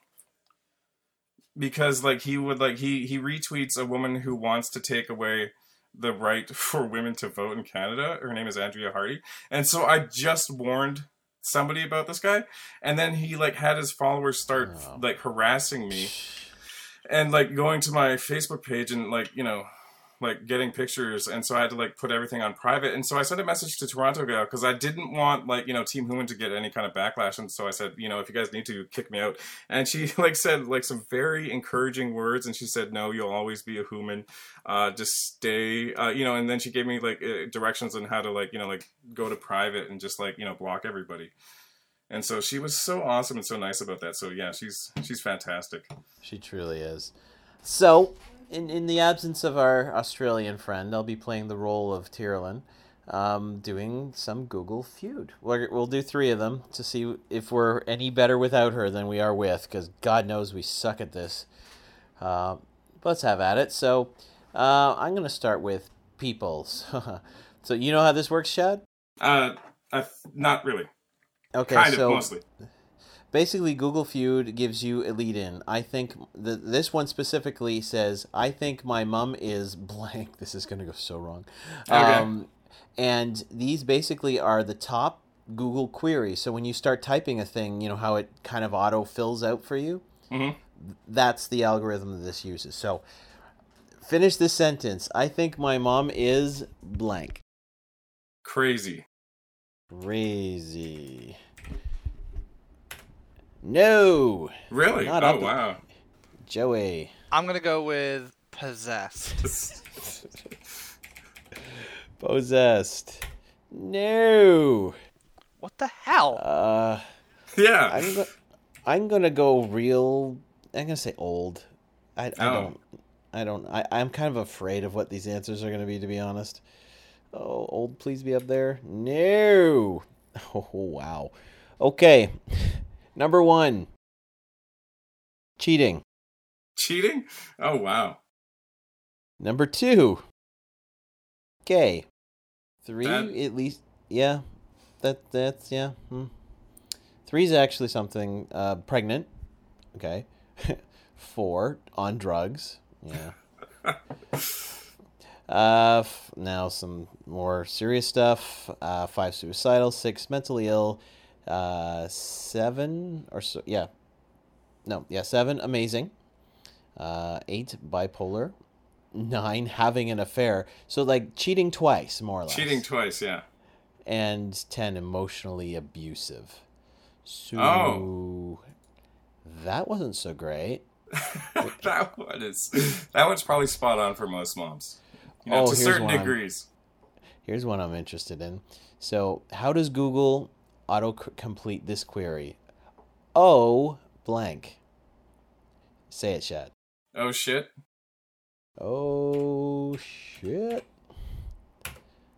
because like he would like he he retweets a woman who wants to take away the right for women to vote in Canada. Her name is Andrea Hardy, and so I just warned somebody about this guy, and then he like had his followers start Oh. like harassing me and like going to my Facebook page and like you know like getting pictures and so I had to like put everything on private. And so I sent a message to Toronto Gal because I didn't want like you know Team Human to get any kind of backlash and so I said you know if you guys need to kick me out. And she like said like some very encouraging words and she said no you'll always be a human uh just stay uh you know and then she gave me like uh, directions on how to like you know like go to private and just like you know block everybody. And so she was so awesome and so nice about that. So yeah she's she's fantastic. She truly is. So, in, in the absence of our Australian friend, I'll be playing the role of Tyrolin, um, doing some Google feud. We're, we'll do three of them to see if we're any better without her than we are with, because God knows we suck at this. Uh, let's have at it. So, uh, I'm going to start with Peoples. so, you know how this works, Shad? uh not really Okay, kind so of mostly basically google feud gives you a lead in i think the, this one specifically says i think my mum is blank. This is going to go so wrong. Okay. um, and these basically are the top google queries so when you start typing a thing you know how it kind of auto fills out for you? Mhm. that's the algorithm that this uses. So finish this sentence. I think my mom is blank. Crazy. Crazy no really Not oh up- wow joey I'm gonna go with Possessed. Possessed. No. What the hell? Uh, yeah. I'm go- I'm gonna go real. I'm gonna say old. I, I Oh. don't. I don't. I, I'm kind of afraid of what these answers are gonna be, to be honest. Oh, old, please be up there. No. Oh wow. Okay. Number one. Cheating. Cheating? Oh wow. Number two. Gay. Three, That- at least. Yeah. That that's yeah. Hmm. Three's actually something. Uh, pregnant. Okay. Four on drugs. Yeah. uh, f- now some more serious stuff. Uh, five suicidal. Six mentally ill. Uh, seven or so. Yeah. No. Yeah. Seven amazing. Uh, eight bipolar. Nine having an affair. So like cheating twice, more or less Cheating twice, yeah. and 10 emotionally abusive. So Oh. that wasn't so great. that one is that one's probably spot on for most moms. You know, Oh, to certain degrees. Here's one I'm interested in. So, how does Google auto complete this query? Oh, blank. Say it, Shad. Oh shit. Oh, shit.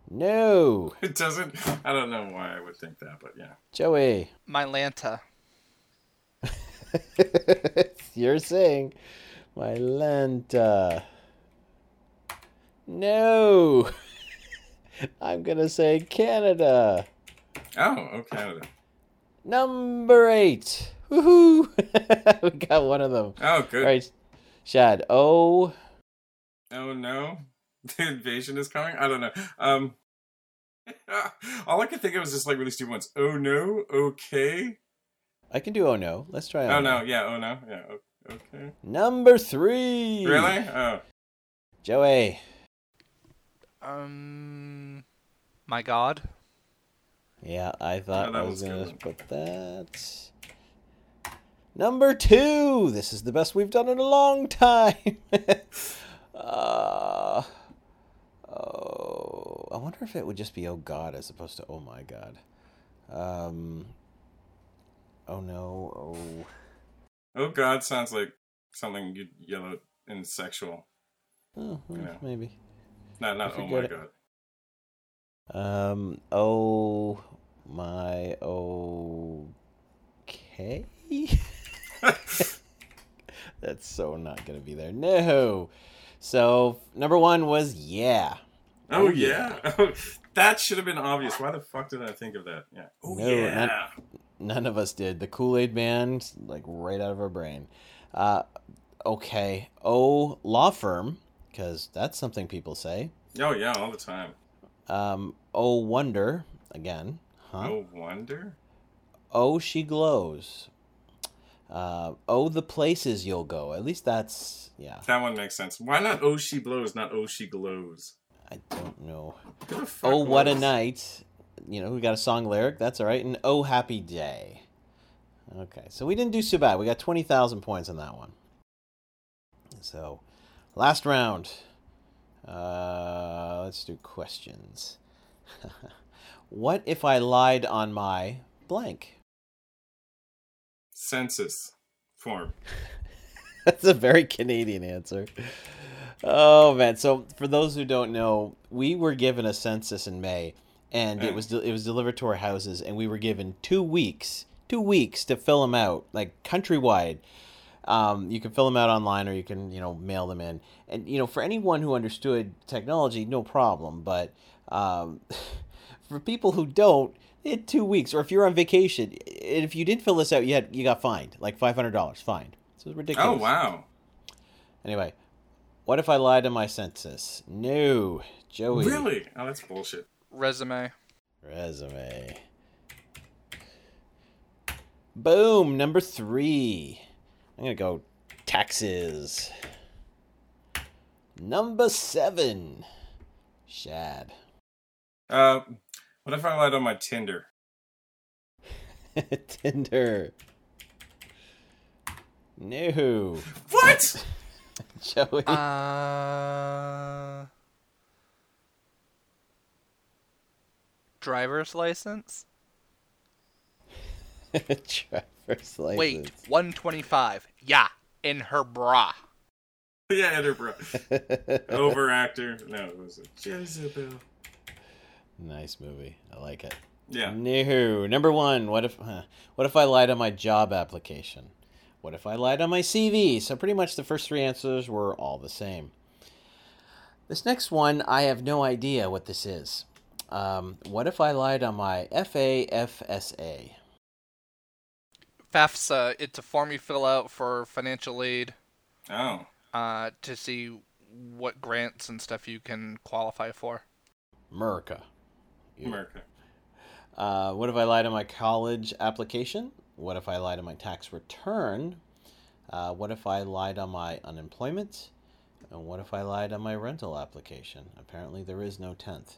No. It doesn't I don't know why I would think that, but yeah. Joey. My Lanta. You're saying my Lanta. No. I'm going to say Canada. Oh, oh Canada. Number eight. Woohoo! we got one of them. Oh good. All right, Shad. Oh, Oh no. The invasion is coming? I don't know. Um all I could think of was just like really stupid ones. Oh no, okay. I can do. Oh no. Let's try. Oh no, yeah, oh no, yeah, okay. Number three. Really? Oh. Joey. Um, my God. Yeah, I thought that I was was gonna put that. Number two. This is the best we've done in a long time. uh, oh, I wonder if it would just be "Oh God" as opposed to "Oh my God." Um. Oh no. Oh. Oh god sounds like something you'd yell out in sexual. Oh, well, Yeah. maybe. Not not oh my god. Um. Oh my. Oh, okay. That's so not gonna be there. No. So number one was yeah. Oh, Oh, yeah. that should have been obvious. Why the fuck did I think of that? Yeah. Oh No, yeah. not- None of us did. The Kool Aid Man, like right out of our brain. Uh, okay. Oh, law firm, because that's something people say. Oh yeah, all the time. Um. Oh, wonder again. Huh? Oh wonder. Oh, she glows. Uh, oh, the places you'll go. At least that's yeah. That one makes sense. Why not oh she blows, not oh she glows? I don't know. Oh, what a night. You know, we got a song lyric. That's all right. And oh, happy day. Okay, so we didn't do so bad. We got twenty thousand points on that one. So, last round. Uh, let's do questions. what if I lied on my blank? Census form. That's a very Canadian answer. Oh man! So for those who don't know, we were given a census in May, and it was de- it was delivered to our houses, and we were given two weeks, two weeks to fill them out, like countrywide. Um, you can fill them out online, or you can you know mail them in. And you know, for anyone who understood technology, no problem. But um, for people who don't, they had two weeks. Or if you're on vacation, and if you didn't fill this out, you had you got fined, like five hundred dollars fined. So it's ridiculous. Oh wow. Anyway, what if I lied to my census? No, Joey. Really? Oh that's bullshit. Resume. Resume. Boom, number three. I'm gonna go taxes. Number seven. Shad. Uh what if I lied on my Tinder? Tinder. No. What? Joey. Uh, driver's license. Driver's license. Wait, 125. Yeah, in her bra. yeah, Edinburgh. Overactor. No, it was a Jezebel. Nice movie. I like it. Yeah. No. Number one. What if? Huh, what if I lied on my job application? What if I lied on my CV? So pretty much the first three answers were all the same. This next one, I have no idea what this is. Um, what if I lied on my FAFSA? FAFSA, it's a form you fill out for financial aid Oh. uh, to see what grants and stuff you can qualify for. America. America. Uh, what if I lied on my college application? What if I lied on my tax return? Uh, what if I lied on my unemployment? And what if I lied on my rental application? Apparently, there is no 10th.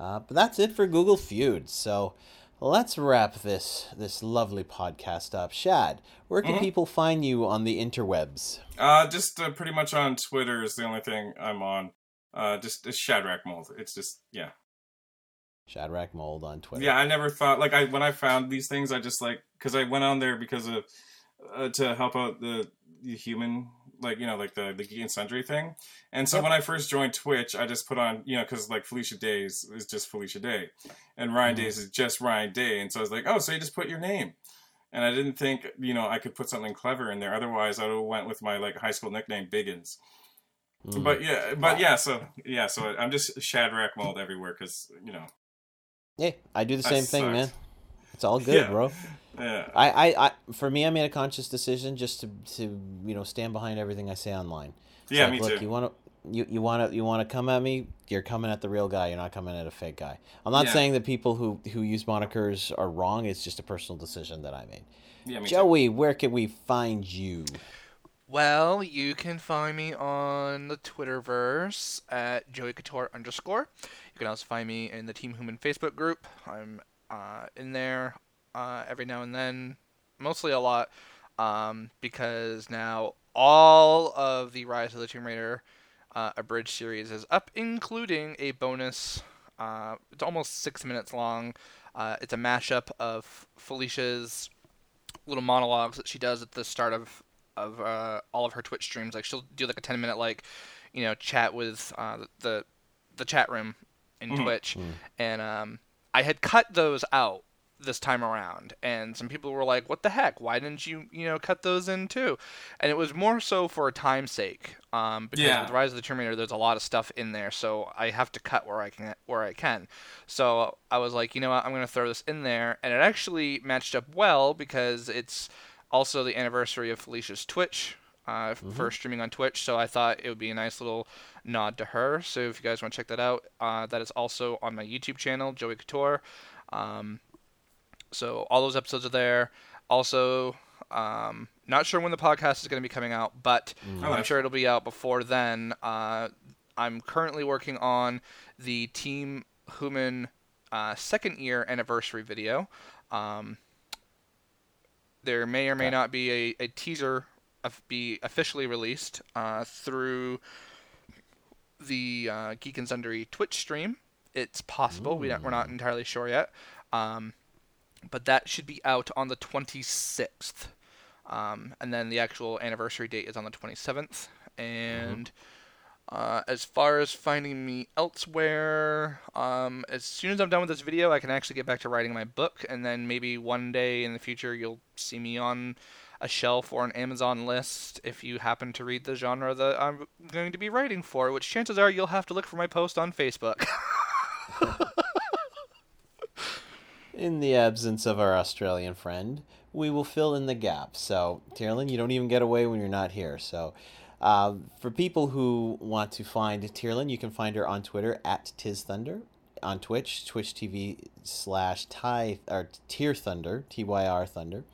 Uh, but that's it for Google Feud. So let's wrap this this lovely podcast up. Shad, where can Mhm. people find you on the interwebs? Uh, just uh, pretty much on Twitter is the only thing I'm on. Uh, just it's Shadrac Mould. It's just yeah, Shadrac Mould on Twitter. yeah. I never thought like I when I found these things, I just like because I went on there because of uh, to help out the, the human like you know like the the geek and sundry thing. And so Yep. when I first joined Twitch, I just put on you know because like Felicia Days is just Felicia Day, and Ryon Mhm. Days is just Ryon Day, and so I was like, oh, so you just put your name. And I didn't think, you know, I could put something clever in there. Otherwise, I would have went with my like high school nickname, Biggins. Mm. But yeah, but yeah, so yeah, so I'm just Shadrac Mould everywhere because you know, hey, I do the same thing, sucked. man. It's all good, Yeah. bro. Yeah, I, I, I, for me, I made a conscious decision just to, to, you know, stand behind everything I say online. It's yeah, like, me look, too. you want to, you, you want to, you want to come at me. You're coming at the real guy. You're not coming at a fake guy. I'm not Yeah. saying that people who who use monikers are wrong. It's just a personal decision that I made. yeah, me too. Joey, where can we find you? Well, you can find me on the Twitterverse at Joey Couture underscore. You can also find me in the Team Human Facebook group. I'm uh, in there uh, every now and then, mostly a lot, um, because now all of the Rise of the Tomb Raider uh, abridged series is up, including a bonus. Uh, it's almost six minutes long. Uh, it's a mashup of Felicia's little monologues that she does at the start of of uh, all of her Twitch streams. Like she'll do like a ten minute like, you know, chat with uh, the the chat room in Mhm. Twitch, Mm. and um, I had cut those out this time around, and some people were like, "What the heck? Why didn't you you know cut those in too?" And it was more so for a time's sake, um, because Yeah. with Rise of the Tomb Raider, there's a lot of stuff in there, so I have to cut where I can where I can. So I was like, you know what, I'm gonna throw this in there, and it actually matched up well because it's also the anniversary of Felicia's Twitch, uh, first streaming on Twitch. So I thought it would be a nice little nod to her. So if you guys want to check that out, uh, that is also on my YouTube channel, Joey Couture. Um, so all those episodes are there. Also, um, not sure when the podcast is going to be coming out, but Mm. Oh, I'm sure it'll be out before then. Uh, I'm currently working on the Team Human uh, second year anniversary video. Um, there may or may Okay. not be a, a teaser of, be officially released uh, through the uh, Geek and Sundry Twitch stream. It's possible. We don't, we're not entirely sure yet. Um, but that should be out on the 26th. Um, and then the actual anniversary date is on the 27th. And uh, as far as finding me elsewhere, um, as soon as I'm done with this video, I can actually get back to writing my book. And then maybe one day in the future, you'll see me on a shelf or an Amazon list if you happen to read the genre that I'm going to be writing for, which chances are you'll have to look for my post on Facebook. In the absence of our Australian friend, we will fill in the gap. So, Tyrolin, you don't even get away when you're not here. So, uh, for people who want to find Tyrolin, you can find her on Twitter at TizThunder, on Twitch, Twitch TV slash Ty or Tier Thunder, T Y R Thunder.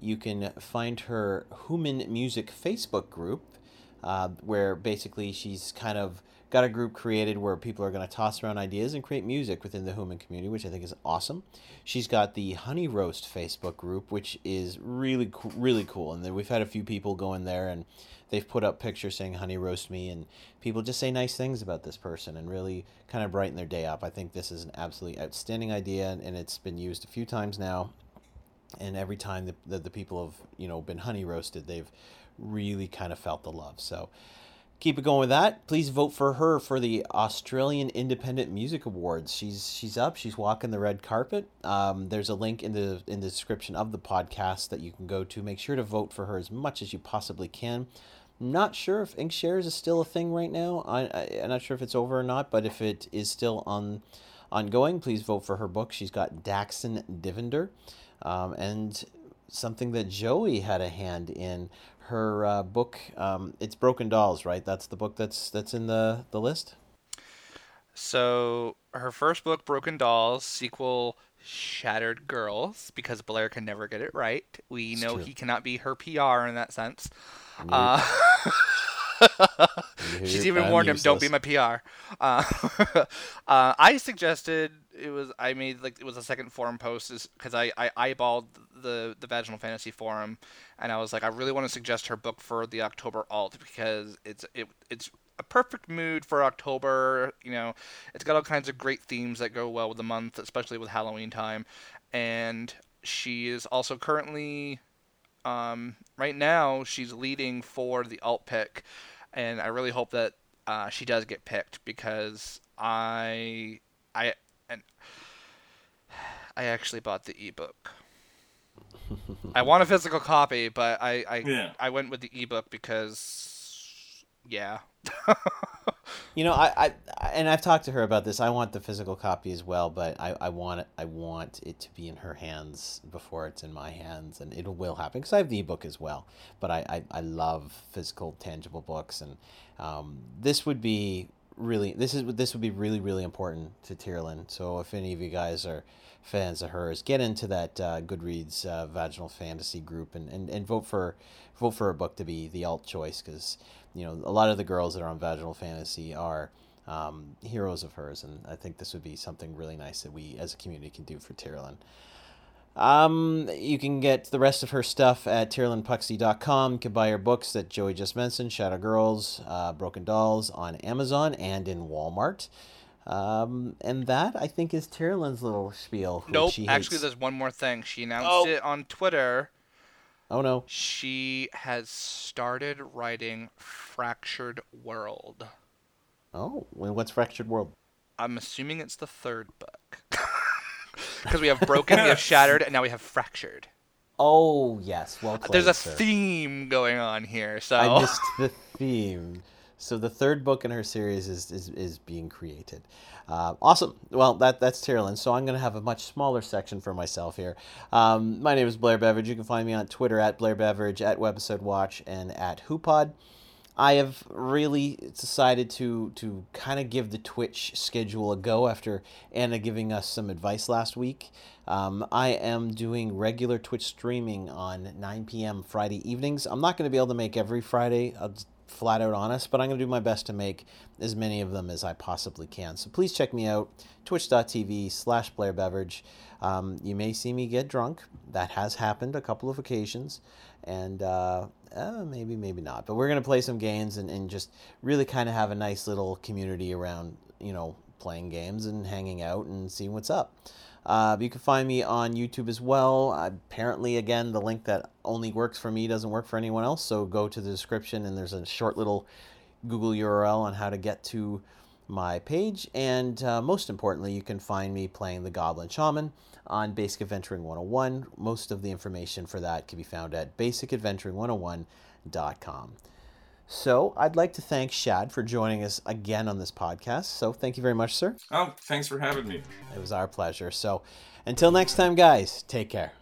You can find her Human Music Facebook group, uh, where basically she's kind of got a group created where people are going to toss around ideas and create music within the human community, which I think is awesome. She's got the Honey Roast Facebook group, which is really really cool. And we've had a few people go in there and they've put up pictures saying honey roast me and people just say nice things about this person and really kind of brighten their day up i think this is an absolutely outstanding idea and it's been used a few times now and every time that the, the people have you know been honey roasted they've really kind of felt the love. So keep it going with that. Please vote for her for the australian independent music awards. She's she's up she's walking the red carpet. Um, there's a link in the in the description of the podcast that you can go to. Make sure to vote for her as much as you possibly can. Not sure if Inkshares is still a thing right now. I, I, am not sure if it's over or not, but if it is still on ongoing, please vote for her book. She's got Daxon Divinder, um, and something that Joey had a hand in her uh, book. Um, it's Broken Dolls, right? That's the book that's that's in the the list. So her first book, Broken Dolls, sequel Shattered Girls, because Blair can never get it right. We it's know true. he cannot be her PR in that sense. Uh, she's even warned him, "Don't be my PR." Uh, uh, I suggested it was. I made like it was a second forum post, because I, I eyeballed the the vaginal fantasy forum, and I was like, I really want to suggest her book for the October alt because it's it it's a perfect mood for October. You know, it's got all kinds of great themes that go well with the month, especially with Halloween time, and she is also currently um, right now, she's leading for the alt pick, and I really hope that uh, she does get picked because I I and I actually bought the ebook. I want a physical copy, but I I, yeah. I went with the ebook because yeah. you know, I, I and I've talked to her about this. I want the physical copy as well, but I, I want it. I want it to be in her hands before it's in my hands, and it will happen because I have the ebook as well. But I, I, I love physical, tangible books, and um, this would be really this is this would be really really important to Tyrolin. So if any of you guys are fans of hers, get into that uh, Goodreads uh, vaginal fantasy group and, and, and vote for vote for a book to be the alt choice because you know, a lot of the girls that are on Vaginal Fantasy are um, heroes of hers, and I think this would be something really nice that we as a community can do for Tyrolin. Um, you can get the rest of her stuff at tyrolinpuxty.com. You can buy her books that Joey just mentioned, Shattered Girls, uh, Broken Dolls, on Amazon and in Walmart. Um, and that I think is Tyrolin's little spiel. Nope. Actually, there's one more thing. She announced oh. it on Twitter Oh no. She has started writing Fractured World. Oh, what's Fractured World? I'm assuming it's the third book. Because we have Broken, we have Shattered, and now we have Fractured. Oh yes, well played, There's a sir. theme going on here, so I missed the theme. So the third book in her series is is, is being created. Uh, awesome. Well, that that's Tyrolin. So I'm going to have a much smaller section for myself here. Um, my name is Blair Beveridge. You can find me on Twitter at Blair Beveridge, at Webisode Watch, and at HooPod. I have really decided to to kind of give the Twitch schedule a go after Anna giving us some advice last week. Um, I am doing regular Twitch streaming on 9 p.m. Friday evenings. I'm not going to be able to make every Friday. I'll flat out honest, but I'm going to do my best to make as many of them as I possibly can. So please check me out, twitch.tv slash Blair Beveridge. Um, you may see me get drunk. That has happened a couple of occasions. And uh, uh, maybe, maybe not. But we're going to play some games and, and just really kind of have a nice little community around, you know, playing games and hanging out and seeing what's up. Uh, you can find me on YouTube as well. Apparently, again, the link that only works for me doesn't work for anyone else. So go to the description and there's a short little Google URL on how to get to my page. And uh, most importantly, you can find me playing the Goblin Shaman on Basic Adventuring 101. Most of the information for that can be found at basicadventuring101.com. So I'd like to thank Shad for joining us again on this podcast. So thank you very much, sir. Oh, thanks for having me. It was our pleasure. So until next time, guys, take care.